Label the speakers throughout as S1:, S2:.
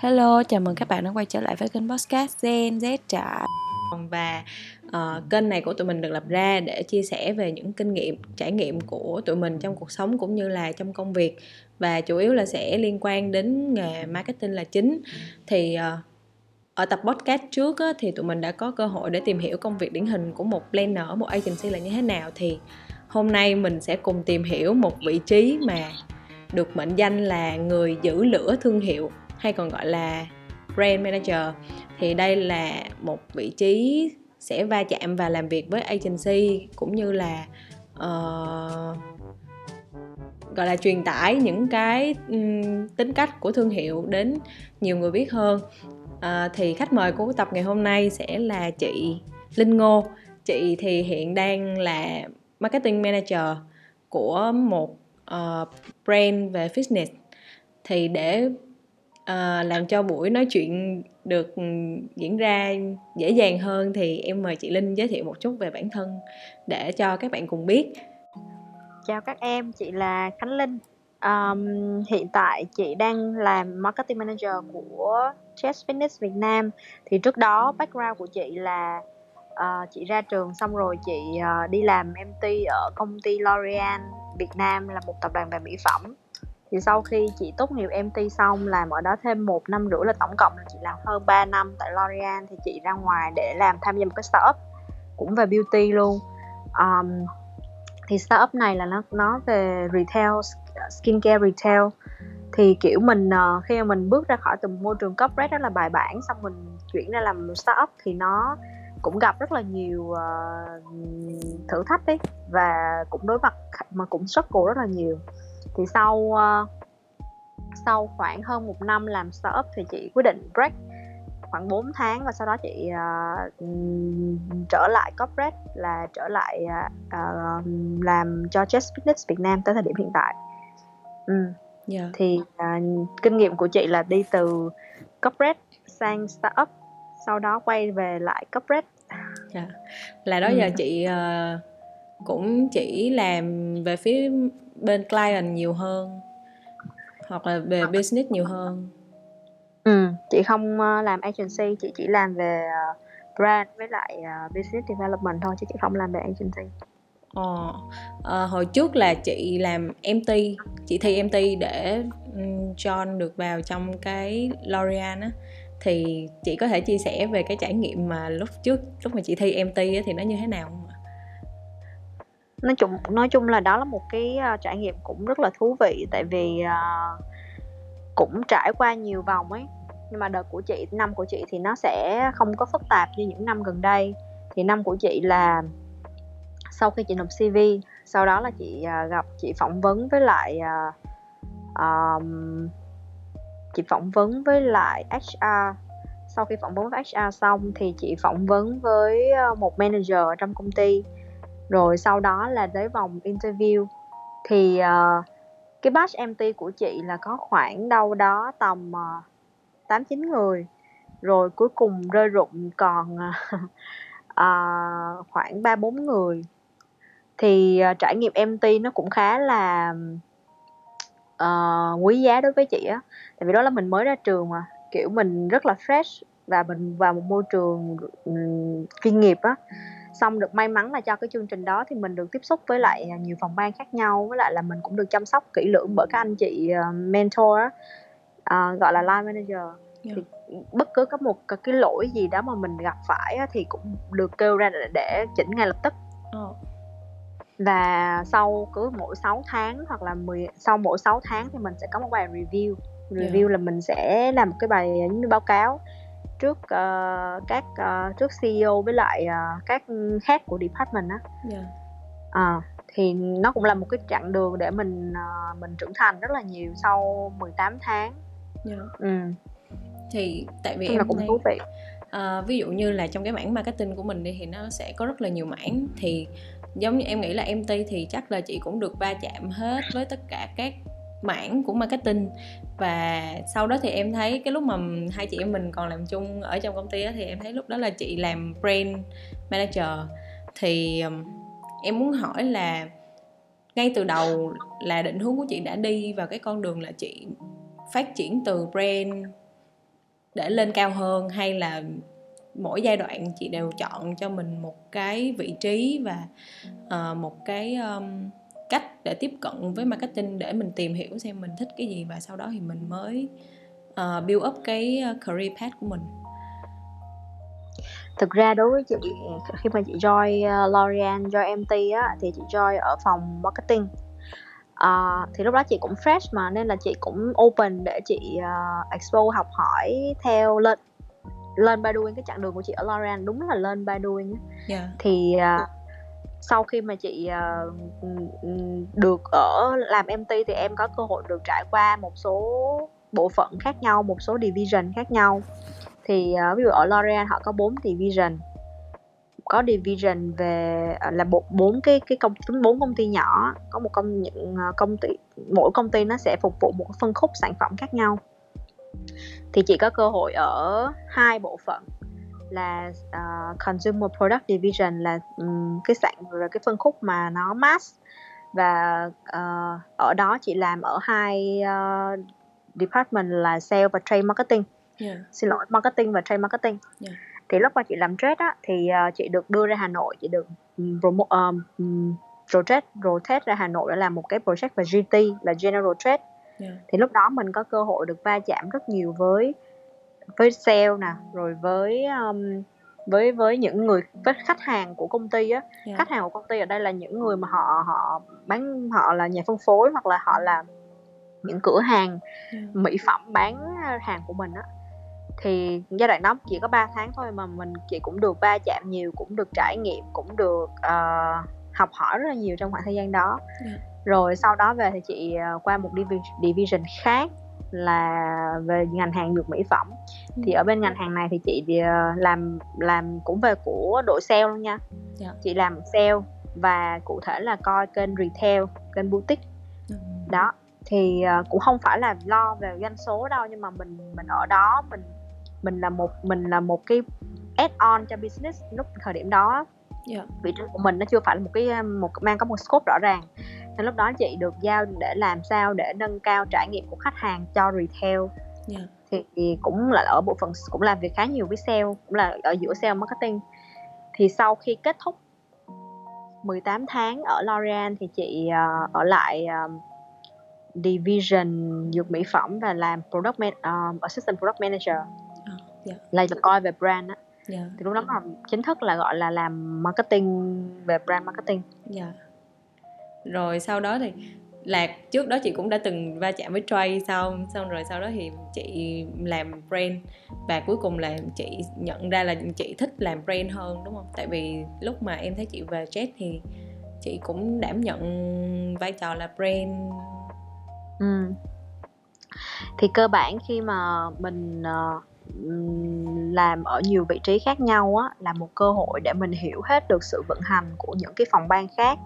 S1: Hello, chào mừng các bạn đã quay trở lại với kênh podcast Gen Z Trại. Và uh, kênh này của tụi mình được lập ra để chia sẻ về những kinh nghiệm, trải nghiệm của tụi mình trong cuộc sống cũng như là trong công việc. Và chủ yếu là sẽ liên quan đến nghề marketing là chính. Thì uh, ở tập podcast trước á, thì tụi mình đã có cơ hội để tìm hiểu công việc điển hình của một planner ở một agency là như thế nào. Thì hôm nay mình sẽ cùng tìm hiểu một vị trí mà được mệnh danh là người giữ lửa thương hiệu hay còn gọi là brand manager thì đây là một vị trí sẽ va chạm và làm việc với agency cũng như là uh, gọi là truyền tải những cái um, tính cách của thương hiệu đến nhiều người biết hơn. Uh, thì khách mời của tập ngày hôm nay sẽ là chị Linh Ngô. Chị thì hiện đang là marketing manager của một uh, brand về fitness. Thì để uh, làm cho buổi nói chuyện được ừ, diễn ra dễ dàng hơn thì em mời chị Linh giới thiệu một chút về bản thân để cho các bạn cùng biết.
S2: Chào các em, chị là Khánh Linh. Um, hiện tại chị đang làm marketing manager của Chess Fitness Việt Nam. Thì trước đó background của chị là uh, chị ra trường xong rồi chị uh, đi làm MT ở công ty L'Oreal Việt Nam là một tập đoàn về mỹ phẩm thì sau khi chị tốt nghiệp MT xong làm ở đó thêm một năm rưỡi là tổng cộng là chị làm hơn 3 năm tại L'Oreal thì chị ra ngoài để làm tham gia một cái startup cũng về beauty luôn. Um, thì startup này là nó nó về retail skincare retail. Thì kiểu mình uh, khi mà mình bước ra khỏi từ môi trường corporate rất là bài bản xong mình chuyển ra làm startup thì nó cũng gặp rất là nhiều uh, thử thách ấy và cũng đối mặt mà cũng struggle rất là nhiều thì sau uh, sau khoảng hơn một năm làm startup thì chị quyết định break khoảng 4 tháng và sau đó chị uh, trở lại corporate là trở lại uh, làm cho Just Fitness Việt Nam tới thời điểm hiện tại. Ừ. Yeah. Dạ. Thì uh, kinh nghiệm của chị là đi từ corporate sang startup, sau đó quay về lại corporate.
S1: Yeah. Dạ. Là đó ừ. giờ chị uh, cũng chỉ làm về phía bên client nhiều hơn hoặc là về business nhiều hơn.
S2: Ừ chị không ờ, làm agency chị chỉ làm về ờ, brand với lại uh, business development thôi chứ chị không làm về agency.
S1: Ờ, à, hồi trước là chị làm MT, chị thi MT để um, John được vào trong cái L'Oreal á. Thì chị có thể chia sẻ về cái trải nghiệm mà lúc trước lúc mà chị thi MT á thì nó như thế nào không?
S2: Nói chung nói chung là đó là một cái uh, trải nghiệm cũng rất là thú vị tại vì uh, cũng trải qua nhiều vòng ấy. Nhưng mà đợt của chị năm của chị thì nó sẽ không có phức tạp như những năm gần đây. Thì năm của chị là sau khi chị nộp CV sau đó là chị uh, gặp chị phỏng vấn với lại uh, um, chị phỏng vấn với lại HR sau khi phỏng vấn với HR xong thì chị phỏng vấn với một manager trong công ty rồi sau đó là tới vòng interview. Thì uh, cái batch MT của chị là có khoảng đâu đó tầm ờ, tám uh, chín người. Rồi cuối cùng rơi rụng còn uh, khoảng ba bốn người. Thì uh, trải nghiệm MT nó cũng khá là uh, quý giá đối với chị á. Tại vì đó là mình mới ra trường mà. Kiểu mình rất là fresh và mình vào một môi trường um, chuyên nghiệp á xong được may mắn là cho cái chương trình đó thì mình được tiếp xúc với lại à, nhiều phòng ban khác nhau với lại là mình cũng được chăm sóc kỹ lưỡng bởi các anh chị uh, mentor uh, gọi là line manager yeah. Thì bất cứ có một cái lỗi gì đó mà mình gặp phải thì cũng được kêu ra để, để chỉnh ngay lập tức oh. và sau cứ mỗi 6 tháng hoặc là 10 sau mỗi 6 tháng thì mình sẽ có một bài review review yeah. là mình sẽ làm một cái bài báo cáo trước uh, các uh, trước CEO với lại uh, các khác của department á yeah. à, thì nó cũng là một cái chặng đường để mình uh, mình trưởng thành rất là nhiều sau 18 tháng yeah.
S1: ừ. thì tại vì em cũng thấy, thú vị uh, ví dụ như là trong cái mảng marketing của mình đi thì nó sẽ có rất là nhiều mảng thì giống như em nghĩ là MT thì chắc là chị cũng được va chạm hết với tất cả các mảng của marketing. Và sau đó thì em thấy cái lúc mà hai chị em mình còn làm chung ở trong công ty đó, thì em thấy lúc đó là chị làm brand manager. Thì um, em muốn hỏi là ngay từ đầu là định hướng của chị đã đi vào cái con đường là chị phát triển từ brand để lên cao hơn hay là mỗi giai đoạn chị đều chọn cho mình một cái vị trí và uh, một cái um, cách để tiếp cận với marketing để mình tìm hiểu xem mình thích cái gì và sau đó thì mình mới uh, build up cái career path của mình.
S2: Thực ra đối với chị khi mà chị join uh, L'Oreal join MT á thì chị join ở phòng marketing. Uh, thì lúc đó chị cũng fresh mà nên là chị cũng open để chị uh, expose học hỏi theo lên lên by doing cái chặng đường của chị ở L'Oreal đúng là lên by doing
S1: yeah.
S2: thì uh, sau khi mà chị uh, được ở làm MT thì em có cơ hội được trải qua một số bộ phận khác nhau một số division khác nhau. Thì uh, ví dụ ở L'Oreal họ có 4 division. Có division về uh, là bộ bốn cái cái công bốn công ty nhỏ. Có một công những công ty mỗi công ty nó sẽ phục vụ một phân khúc sản phẩm khác nhau. Thì chị có cơ hội ở hai bộ phận là uh, consumer product division là um, cái sản về cái phân khúc mà nó mass và uh, ở đó chị làm ở hai uh, department là sale và trade marketing
S1: yeah.
S2: xin lỗi marketing và trade marketing
S1: yeah.
S2: thì lúc mà chị làm trade á thì uh, chị được đưa ra Hà Nội chị được um, promote um, rotate rotate ra Hà Nội để làm một cái project về GT là general trade
S1: yeah.
S2: thì lúc đó mình có cơ hội được va chạm rất nhiều với với sale nè rồi với um, với với những người với khách hàng của công ty á yeah. khách hàng của công ty ở đây là những người mà họ họ bán họ là nhà phân phối hoặc là họ là những cửa hàng yeah. mỹ phẩm bán hàng của mình á thì giai đoạn đó chỉ có 3 tháng thôi mà mình chị cũng được va chạm nhiều cũng được trải nghiệm cũng được uh, học hỏi rất là nhiều trong khoảng thời gian đó yeah. rồi sau đó về thì chị uh, qua một division khác là về ngành hàng dược mỹ phẩm ừ. thì ở bên ngành hàng này thì chị uh, làm làm cũng về của đội sale luôn nha yeah. Dạ. chị làm sale và cụ thể là coi kênh retail kênh boutique ừ. đó thì uh, cũng không phải là lo về doanh số đâu nhưng mà mình mình ở đó mình mình là một mình là một cái add on cho business lúc thời điểm đó yeah. Dạ. vị trí của mình nó chưa phải là một cái một mang có một scope rõ ràng nên lúc đó chị được giao để làm sao để nâng cao trải nghiệm của khách hàng cho retail
S1: yeah.
S2: thì, thì cũng là ở bộ phận cũng làm việc khá nhiều với sale cũng là ở giữa sale marketing thì sau khi kết thúc 18 tháng ở L'Oreal thì chị uh, ở lại uh, division dược mỹ phẩm và làm product man, uh, assistant product manager
S1: oh, yeah.
S2: là coi về brand á
S1: yeah.
S2: thì lúc đó là chính thức là gọi là làm marketing về brand marketing
S1: yeah rồi sau đó thì lạc trước đó chị cũng đã từng va chạm với Trey xong xong rồi sau đó thì chị làm brand. Và cuối cùng là chị nhận ra là chị thích làm brand hơn đúng không? Tại vì lúc mà em thấy chị về Jet thì chị cũng đảm nhận vai trò là brand.
S2: Ừ. thì cơ bản khi mà mình uh, làm ở nhiều vị trí khác nhau á là một cơ hội để mình hiểu hết được sự vận hành của những cái phòng ban khác.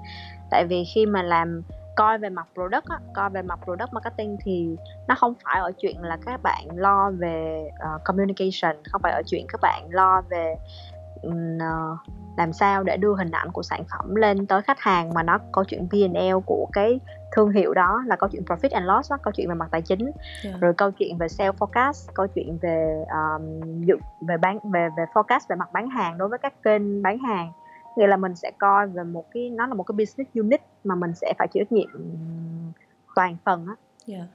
S2: Tại vì khi mà làm coi về mặt product á, coi về mặt product marketing thì nó không phải ở chuyện là các bạn lo về uh, communication không phải ở chuyện các bạn lo về uh, làm sao để đưa hình ảnh của sản phẩm lên tới khách hàng mà nó có chuyện P&L của cái thương hiệu đó là câu chuyện profit and loss đó, câu chuyện về mặt tài chính yeah. rồi câu chuyện về sale forecast câu chuyện về um, về bán về về forecast về mặt bán hàng đối với các kênh bán hàng nghĩa là mình sẽ coi về một cái nó là một cái business unit mà mình sẽ phải chịu trách nhiệm toàn phần á
S1: yeah.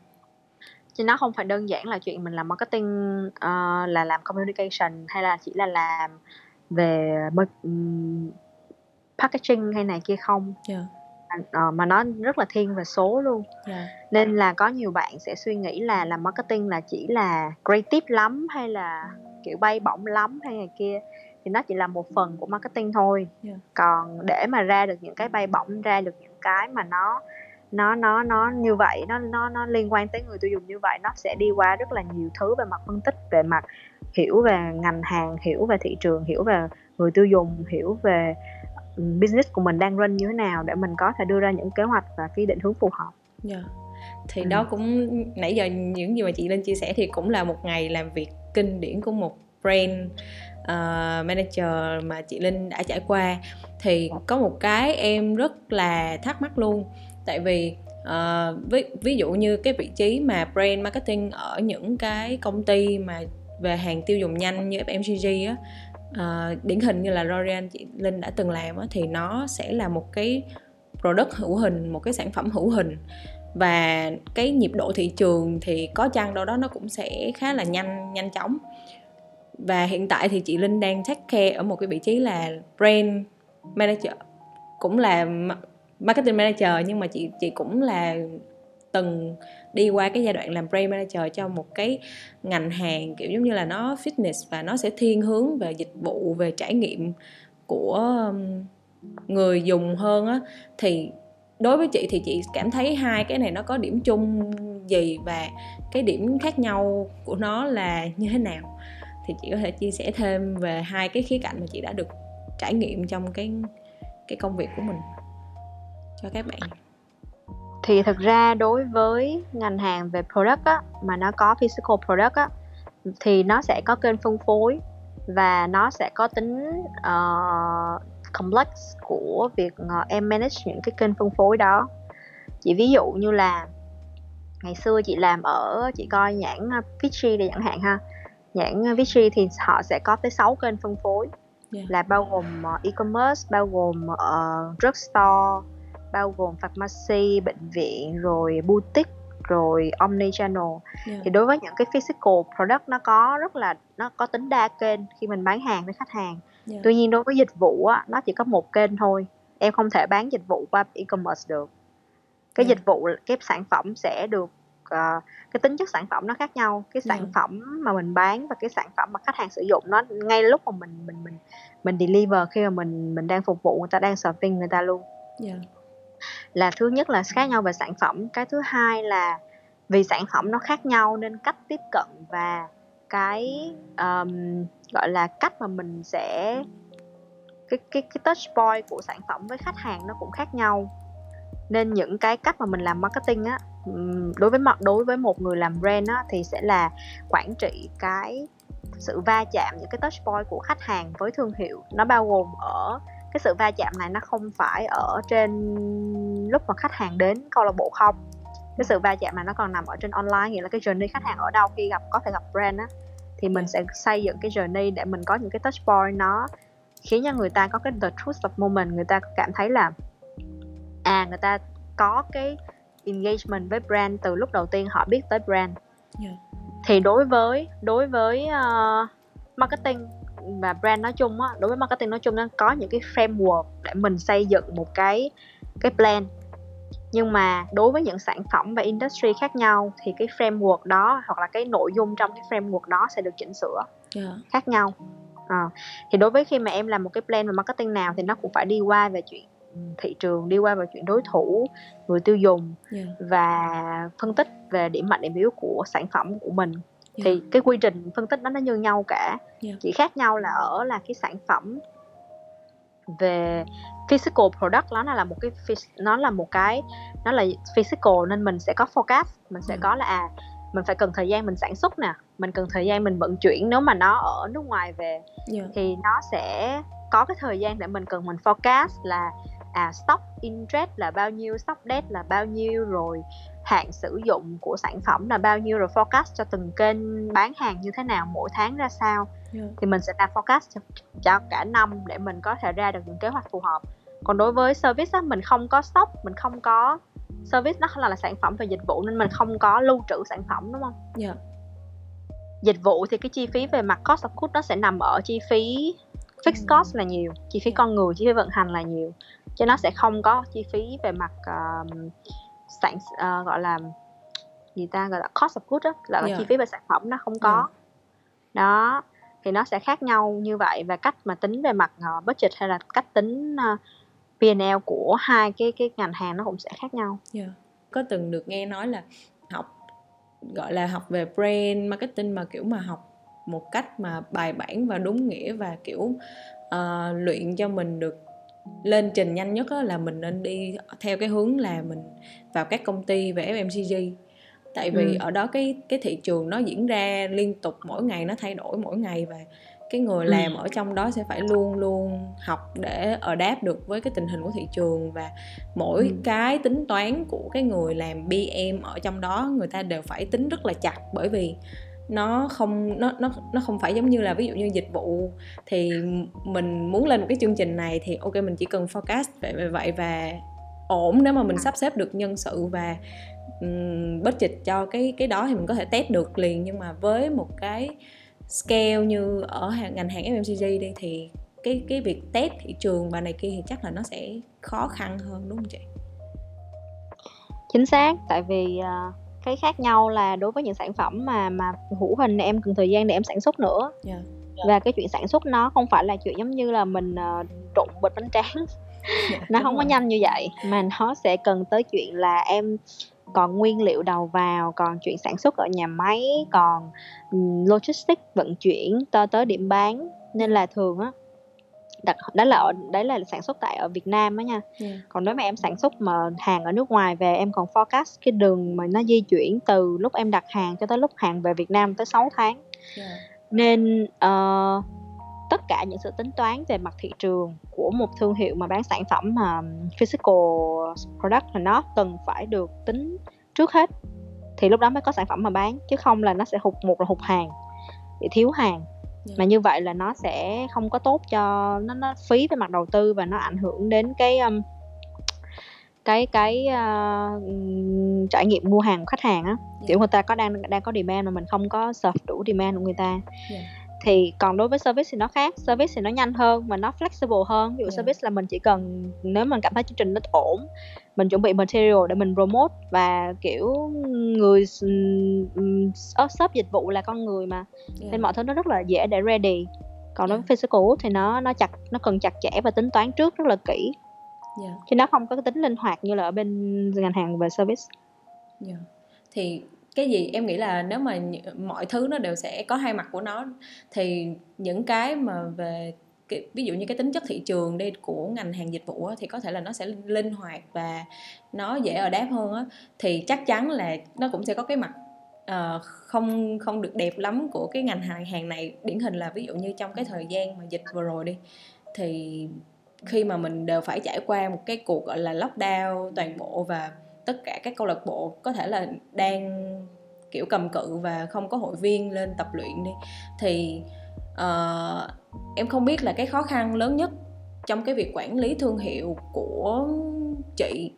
S2: chứ nó không phải đơn giản là chuyện mình làm marketing uh, là làm communication hay là chỉ là làm về um, packaging hay này kia không
S1: yeah.
S2: Uh, mà nó rất là thiên về số luôn
S1: yeah.
S2: nên là có nhiều bạn sẽ suy nghĩ là làm marketing là chỉ là creative lắm hay là kiểu bay bổng lắm hay này kia thì nó chỉ là một phần của marketing thôi
S1: yeah.
S2: còn để mà ra được những cái bay bổng ra được những cái mà nó nó nó nó như vậy nó nó nó liên quan tới người tiêu dùng như vậy nó sẽ đi qua rất là nhiều thứ về mặt phân tích về mặt hiểu về ngành hàng hiểu về thị trường hiểu về người tiêu dùng hiểu về business của mình đang run như thế nào để mình có thể đưa ra những kế hoạch và cái định hướng phù hợp.
S1: Yeah. Thì ừ. đó cũng nãy giờ những gì mà chị Linh chia sẻ thì cũng là một ngày làm việc kinh điển của một brand uh, manager mà chị Linh đã trải qua thì có một cái em rất là thắc mắc luôn tại vì uh, ví, ví dụ như cái vị trí mà brand marketing ở những cái công ty mà về hàng tiêu dùng nhanh như FMCG á uh, điển hình như là L'Oreal chị Linh đã từng làm á, thì nó sẽ là một cái product hữu hình một cái sản phẩm hữu hình. Và cái nhịp độ thị trường thì có chăng đâu đó nó cũng sẽ khá là nhanh nhanh chóng. Và hiện tại thì chị Linh đang take care ở một cái vị trí là brand manager cũng là marketing manager nhưng mà chị chị cũng là từng đi qua cái giai đoạn làm brand manager cho một cái ngành hàng, kiểu giống như là nó fitness và nó sẽ thiên hướng về dịch vụ, về trải nghiệm của um, người dùng hơn á. Thì đối với chị thì chị cảm thấy hai cái này nó có điểm chung gì và cái điểm khác nhau của nó là như thế nào? Thì chị có thể chia sẻ thêm về hai cái khía cạnh mà chị đã được trải nghiệm trong cái cái công việc của mình cho các bạn
S2: thì thực ra đối với ngành hàng về product á, mà nó có physical product á, thì nó sẽ có kênh phân phối và nó sẽ có tính uh, complex của việc uh, em manage những cái kênh phân phối đó. Chỉ ví dụ như là ngày xưa chị làm ở chị coi nhãn Vichy để chẳng hạn ha. Nhãn Vichy thì họ sẽ có tới 6 kênh phân phối. Yeah. là bao gồm e-commerce bao gồm uh, drugstore bao gồm pharmacy bệnh viện rồi boutique rồi omni channel yeah. thì đối với những cái physical product nó có rất là nó có tính đa kênh khi mình bán hàng với khách hàng yeah. tuy nhiên đối với dịch vụ á nó chỉ có một kênh thôi em không thể bán dịch vụ qua e-commerce được cái yeah. dịch vụ cái sản phẩm sẽ được uh, cái tính chất sản phẩm nó khác nhau cái sản yeah. phẩm mà mình bán và cái sản phẩm mà khách hàng sử dụng nó ngay lúc mà mình mình mình mình deliver khi mà mình mình đang phục vụ người ta đang serving người ta luôn yeah là thứ nhất là khác nhau về sản phẩm cái thứ hai là vì sản phẩm nó khác nhau nên cách tiếp cận và cái um, gọi là cách mà mình sẽ cái cái cái touch point của sản phẩm với khách hàng nó cũng khác nhau. Nên những cái cách mà mình làm marketing á đối với mặt đối với một người làm brand á thì sẽ là quản trị cái sự va chạm những cái touch point của khách hàng với thương hiệu. Nó bao gồm ở cái sự va chạm này nó không phải ở trên lúc mà khách hàng đến câu lạc bộ không. Cái sự va chạm này nó còn nằm ở trên online nghĩa là cái journey khách hàng ở đâu khi gặp có thể gặp brand á thì mình sẽ xây dựng cái journey để mình có những cái touch point nó khiến cho người ta có cái the truth of moment người ta cảm thấy là à người ta có cái engagement với brand từ lúc đầu tiên họ biết tới brand. Yeah. thì đối với đối với uh, marketing và brand nói chung á đối với marketing nói chung nó có những cái framework để mình xây dựng một cái cái plan nhưng mà đối với những sản phẩm và industry khác nhau thì cái framework đó hoặc là cái nội dung trong cái framework đó sẽ được chỉnh sửa yeah. khác nhau à, thì đối với khi mà em làm một cái plan về marketing nào thì nó cũng phải đi qua về chuyện thị trường đi qua về chuyện đối thủ người tiêu dùng yeah. và phân tích về điểm mạnh điểm yếu của sản phẩm của mình yeah. thì cái quy trình phân tích đó nó như nhau cả yeah. chỉ khác nhau là ở là cái sản phẩm về physical product nó là một cái nó là một cái nó là physical nên mình sẽ có forecast mình sẽ ừ. có là à mình phải cần thời gian mình sản xuất nè mình cần thời gian mình vận chuyển nếu mà nó ở nước ngoài về yeah. thì nó sẽ có cái thời gian để mình cần mình forecast là à stock interest là bao nhiêu stock debt là bao nhiêu rồi hạn sử dụng của sản phẩm là bao nhiêu rồi forecast cho từng kênh bán hàng như thế nào mỗi tháng ra sao. Yeah. thì mình sẽ làm forecast cho, cho cả năm để mình có thể ra được những kế hoạch phù hợp. Còn đối với service á, mình không có stock mình không có service nó là, là sản phẩm và dịch vụ nên mình không có lưu trữ sản phẩm đúng không? Yeah. dịch vụ thì cái chi phí về mặt cost of goods nó sẽ nằm ở chi phí fixed cost là nhiều chi phí con người chi phí vận hành là nhiều. Cho nó sẽ không có chi phí về mặt uh, sản uh, gọi là gì ta gọi là cost of goods đó là yeah. chi phí về sản phẩm nó không có yeah. đó thì nó sẽ khác nhau như vậy và cách mà tính về mặt uh, budget hay là cách tính uh, P&L của hai cái cái ngành hàng nó cũng sẽ khác nhau.
S1: Yeah. Có từng được nghe nói là học gọi là học về brand marketing mà kiểu mà học một cách mà bài bản và đúng nghĩa và kiểu uh, luyện cho mình được lên trình nhanh nhất là mình nên đi theo cái hướng là mình vào các công ty về FMCG tại vì ừ. ở đó cái cái thị trường nó diễn ra liên tục mỗi ngày nó thay đổi mỗi ngày và cái người ừ. làm ở trong đó sẽ phải luôn luôn học để ở đáp được với cái tình hình của thị trường và mỗi ừ. cái tính toán của cái người làm BM ở trong đó người ta đều phải tính rất là chặt bởi vì nó không nó nó nó không phải giống như là ví dụ như dịch vụ thì mình muốn lên một cái chương trình này thì ok mình chỉ cần forecast vậy vậy và ổn nếu mà mình sắp xếp được nhân sự và um, budget cho cái cái đó thì mình có thể test được liền nhưng mà với một cái scale như ở hàng, ngành hàng FMCG đi thì cái cái việc test thị trường và này kia thì chắc là nó sẽ khó khăn hơn đúng không chị?
S2: Chính xác, tại vì uh, cái khác nhau là đối với những sản phẩm mà mà hữu hình em cần thời gian để em sản xuất nữa. Yeah. Và cái chuyện sản xuất nó không phải là chuyện giống như là mình uh, trộn bịch bánh tráng. Yeah, nó không rồi. có nhanh như vậy mà nó sẽ cần tới chuyện là em còn nguyên liệu đầu vào còn chuyện sản xuất ở nhà máy còn logistics vận chuyển tới tới điểm bán nên là thường á đặt đó là ở, đấy là sản xuất tại ở Việt Nam á nha yeah. còn nếu mà em sản xuất mà hàng ở nước ngoài về em còn forecast cái đường mà nó di chuyển từ lúc em đặt hàng cho tới lúc hàng về Việt Nam tới 6 tháng yeah. nên uh, tất cả những sự tính toán về mặt thị trường của một thương hiệu mà bán sản phẩm mà physical product là nó cần phải được tính trước hết thì lúc đó mới có sản phẩm mà bán chứ không là nó sẽ hụt một là hụt hàng bị thiếu hàng mà như vậy là nó sẽ không có tốt cho nó nó phí về mặt đầu tư và nó ảnh hưởng đến cái um, cái cái uh, trải nghiệm mua hàng của khách hàng á. Yeah. kiểu người ta có đang đang có demand mà mình không có serve đủ demand của người ta. Yeah thì còn đối với service thì nó khác service thì nó nhanh hơn và nó flexible hơn ví dụ yeah. service là mình chỉ cần nếu mình cảm thấy chương trình nó ổn mình chuẩn bị material để mình promote và kiểu người ở shop dịch vụ là con người mà yeah. nên mọi thứ nó rất là dễ để ready còn đối với physical thì nó nó chặt nó cần chặt chẽ và tính toán trước rất là kỹ yeah. chứ nó không có cái tính linh hoạt như là ở bên ngành hàng về service
S1: yeah. thì cái gì? Em nghĩ là nếu mà mọi thứ nó đều sẽ có hai mặt của nó. Thì những cái mà về cái, ví dụ như cái tính chất thị trường đi của ngành hàng dịch vụ á, thì có thể là nó sẽ linh hoạt và nó dễ ở đáp hơn á, thì chắc chắn là nó cũng sẽ có cái mặt uh, không không được đẹp lắm của cái ngành hàng hàng này. Điển hình là ví dụ như trong cái thời gian mà dịch vừa rồi đi thì khi mà mình đều phải trải qua một cái cuộc gọi là lockdown toàn bộ và tất cả các câu lạc bộ có thể là đang kiểu cầm cự và không có hội viên lên tập luyện đi. Thì uh, em không biết là cái khó khăn lớn nhất trong cái việc quản lý thương hiệu của chị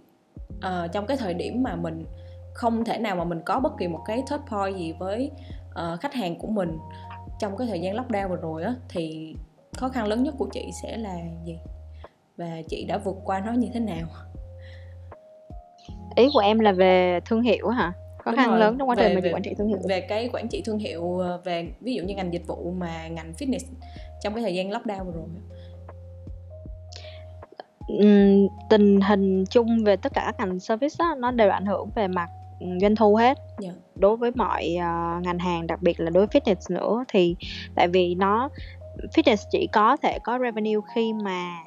S1: uh, trong cái thời điểm mà mình không thể nào mà mình có bất kỳ một cái touch point gì với uh, khách hàng của mình trong cái thời gian lockdown vừa rồi á thì khó khăn lớn nhất của chị sẽ là gì? Và chị đã vượt qua nó như thế nào?
S2: Ý của em là về thương hiệu hả? Khó khăn lớn trong quá trình mà quản trị thương hiệu.
S1: về cái quản trị thương hiệu ờ, về ví dụ như ngành dịch vụ mà ngành fitness trong cái thời gian lockdown vừa rồi
S2: uhm, tình hình chung về tất cả các ngành service đó, nó đều ảnh hưởng về mặt doanh thu hết. Yeah. Dạ. đối với mọi uh, ngành hàng đặc biệt là đối với fitness nữa thì tại vì nó fitness chỉ có thể có revenue khi mà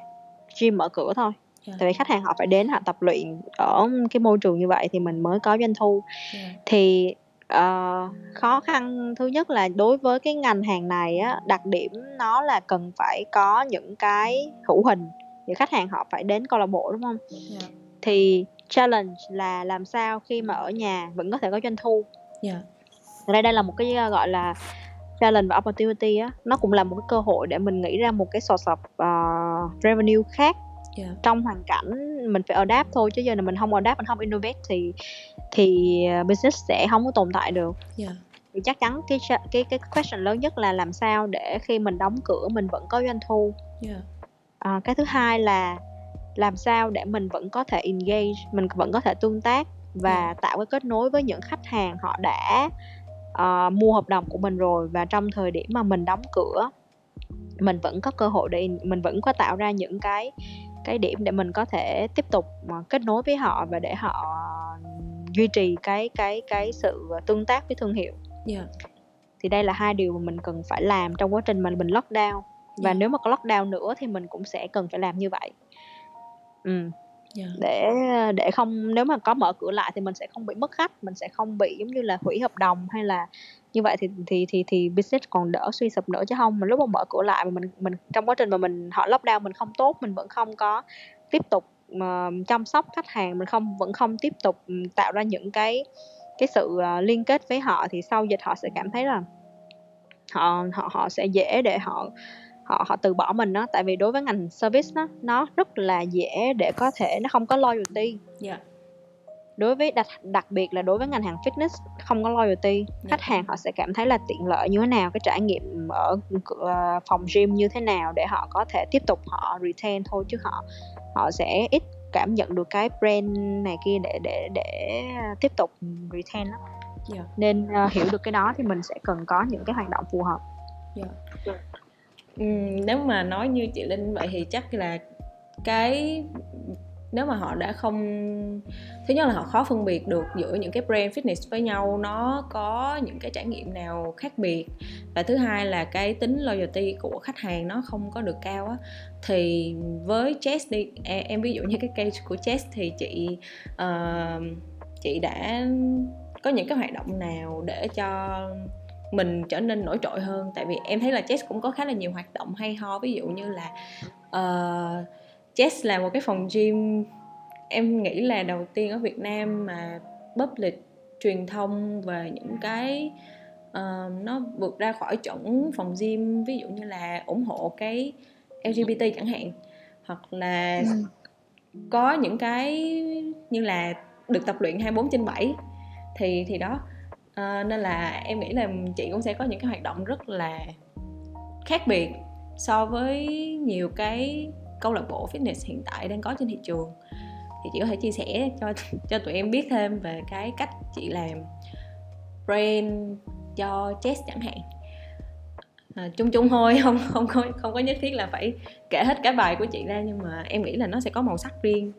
S2: gym mở cửa thôi yeah. tại vì khách hàng họ phải đến họ tập luyện ở cái môi trường như vậy thì mình mới có doanh thu yeah. thì uh, khó khăn thứ nhất là đối với cái ngành hàng này á đặc điểm nó là cần phải có những cái hữu hình thì khách hàng họ phải đến câu lạc bộ đúng không yeah. thì challenge là làm sao khi mà ở nhà vẫn có thể có doanh thu yeah. đây đây là một cái gọi là challenge và opportunity á nó cũng là một cái cơ hội để mình nghĩ ra một cái source of uh, revenue khác yeah. Dạ. trong hoàn cảnh mình phải adapt thôi chứ giờ là mình không adapt mình không innovate thì thì ờ, business sẽ không có tồn tại được yeah. Dạ. thì chắc chắn cái cái cái question lớn nhất là làm sao để khi mình đóng cửa mình vẫn có doanh thu yeah. Dạ. à, cái thứ hai là làm sao để mình vẫn có thể engage mình vẫn có thể tương tác và yeah. tạo cái kết nối với những khách hàng họ đã uh, mua hợp đồng của mình rồi và trong thời điểm mà mình đóng cửa mình vẫn có cơ hội để mình vẫn có tạo ra những cái cái điểm để mình có thể tiếp tục mà kết nối với họ và để họ duy trì cái cái cái sự tương tác với thương hiệu yeah. Dạ. thì đây là hai điều mà mình cần phải làm trong quá trình mà mình lockdown và yeah. Dạ. nếu mà có lockdown nữa thì mình cũng sẽ cần phải làm như vậy ừ yeah. Để để không, nếu mà có mở cửa lại thì mình sẽ không bị mất khách, mình sẽ không bị giống như là hủy hợp đồng hay là như vậy thì thì thì thì business còn đỡ suy sụp nữa chứ không mà lúc mà mở cửa lại mà mình mình, trong quá trình mà mình họ lockdown mình không tốt, mình vẫn không có tiếp tục mà chăm sóc khách hàng, mình không, vẫn không tiếp tục ừ, tạo ra những cái cái sự ờ, liên kết với họ thì sau dịch họ sẽ cảm thấy là họ họ họ sẽ dễ để họ họ họ từ bỏ mình đó tại vì đối với ngành service đó, nó rất là dễ để có thể nó không có loyalty
S1: yeah.
S2: đối với đặc đặc biệt là đối với ngành hàng fitness không có loyalty
S1: Yeah.
S2: khách hàng họ sẽ cảm thấy là tiện lợi như thế nào cái trải nghiệm ở ờ, phòng gym như thế nào để họ có thể tiếp tục họ retain thôi chứ họ họ sẽ ít cảm nhận được cái brand này kia để để để tiếp tục retain đó.
S1: Yeah.
S2: nên ờ, hiểu được cái đó thì mình sẽ cần có những cái hoạt động phù hợp
S1: nếu mà nói như chị Linh vậy thì chắc là cái nếu mà họ đã không thứ nhất là họ khó phân biệt được giữa những cái brand fitness với nhau nó có những cái trải nghiệm nào khác biệt. Và thứ hai là cái tính loyalty của khách hàng nó không có được cao á. Thì với Chess đi à, em, ví dụ như cái case của Chess thì chị uh, chị đã có những cái hoạt động nào để cho mình trở nên nổi trội hơn. Tại vì em thấy là Chess cũng có khá là nhiều hoạt động hay ho. Ví dụ như là uh, Chess là một cái phòng gym. Em nghĩ là đầu tiên ở Việt Nam mà public truyền thông về những cái ờ, nó vượt ra khỏi chuẩn phòng gym ví dụ như là ủng hộ cái LGBT chẳng hạn hoặc là có những cái như là được tập luyện 24 trên 7 thì thì đó à, nên là em nghĩ là chị cũng sẽ có những cái hoạt động rất là khác biệt so với nhiều cái câu lạc bộ fitness hiện tại đang có trên thị trường. Thì chị có thể chia sẻ cho cho tụi em biết thêm về cái cách chị làm brand cho chess chẳng hạn. À, chung chung thôi không không có không có nhất thiết là phải kể hết cả bài của chị ra nhưng mà em nghĩ là nó sẽ có màu sắc riêng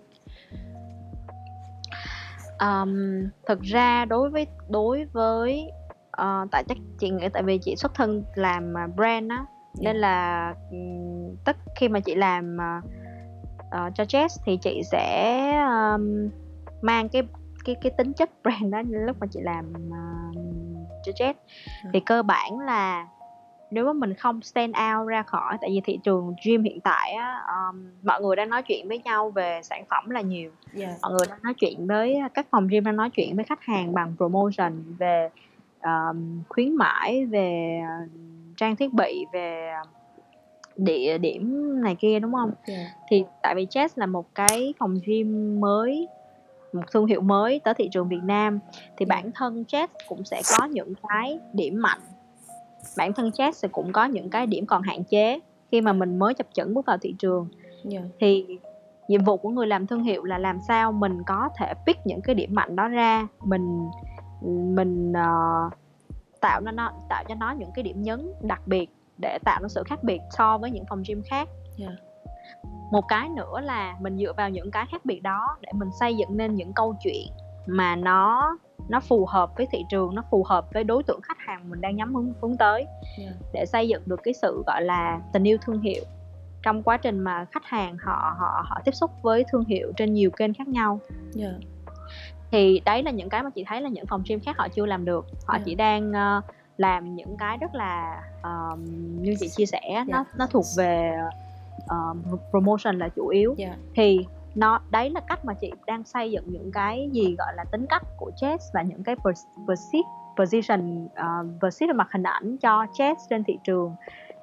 S2: um, thực ra đối với đối với ờ, tại chắc chị nghĩ tại vì chị xuất thân làm à, brand á nên là ừm, tất khi mà chị làm à, ờ, cho Jazz thì chị sẽ um, mang cái cái cái tính chất brand đó lúc mà chị làm uh, cho Jazz thì cơ bản là nếu mà mình không stand out ra khỏi tại vì thị trường gym hiện tại á um, mọi người đang nói chuyện với nhau về sản phẩm là nhiều
S1: yeah.
S2: mọi người đang nói chuyện với các phòng gym đang nói chuyện với khách hàng bằng promotion về um, khuyến mãi về uh, trang thiết bị về địa điểm này kia đúng không
S1: Yeah.
S2: thì tại vì Chess là một cái phòng gym mới một thương hiệu mới tới thị trường Việt Nam thì bản thân Chess cũng sẽ có những cái điểm mạnh bản thân Chess sẽ cũng có những cái điểm còn hạn chế khi mà mình mới chập chững bước vào thị trường
S1: Yeah.
S2: thì nhiệm vụ của người làm thương hiệu là làm sao mình có thể pick những cái điểm mạnh đó ra mình mình ờ, tạo nó nó tạo cho nó những cái điểm nhấn đặc biệt để tạo ra sự khác biệt so với những phòng gym khác
S1: Yeah.
S2: một cái nữa là mình dựa vào những cái khác biệt đó để mình xây dựng nên những câu chuyện mà nó nó phù hợp với thị trường nó phù hợp với đối tượng khách hàng mình đang nhắm hướng hướng tới
S1: Yeah.
S2: để xây dựng được cái sự gọi là tình yêu thương hiệu trong quá trình mà khách hàng họ họ họ tiếp xúc với thương hiệu trên nhiều kênh khác nhau
S1: Yeah.
S2: thì đấy là những cái mà chị thấy là những phòng gym khác họ chưa làm được họ
S1: Yeah.
S2: chỉ đang ờ, làm những cái rất là ờm, như chị chia sẻ nó nó thuộc về ờm, promotion là chủ yếu
S1: Yeah.
S2: thì nó đấy là cách mà chị đang xây dựng những cái gì gọi là tính cách của chess và những cái pers- perceive position uh, perceive về mặt hình ảnh cho chess trên thị trường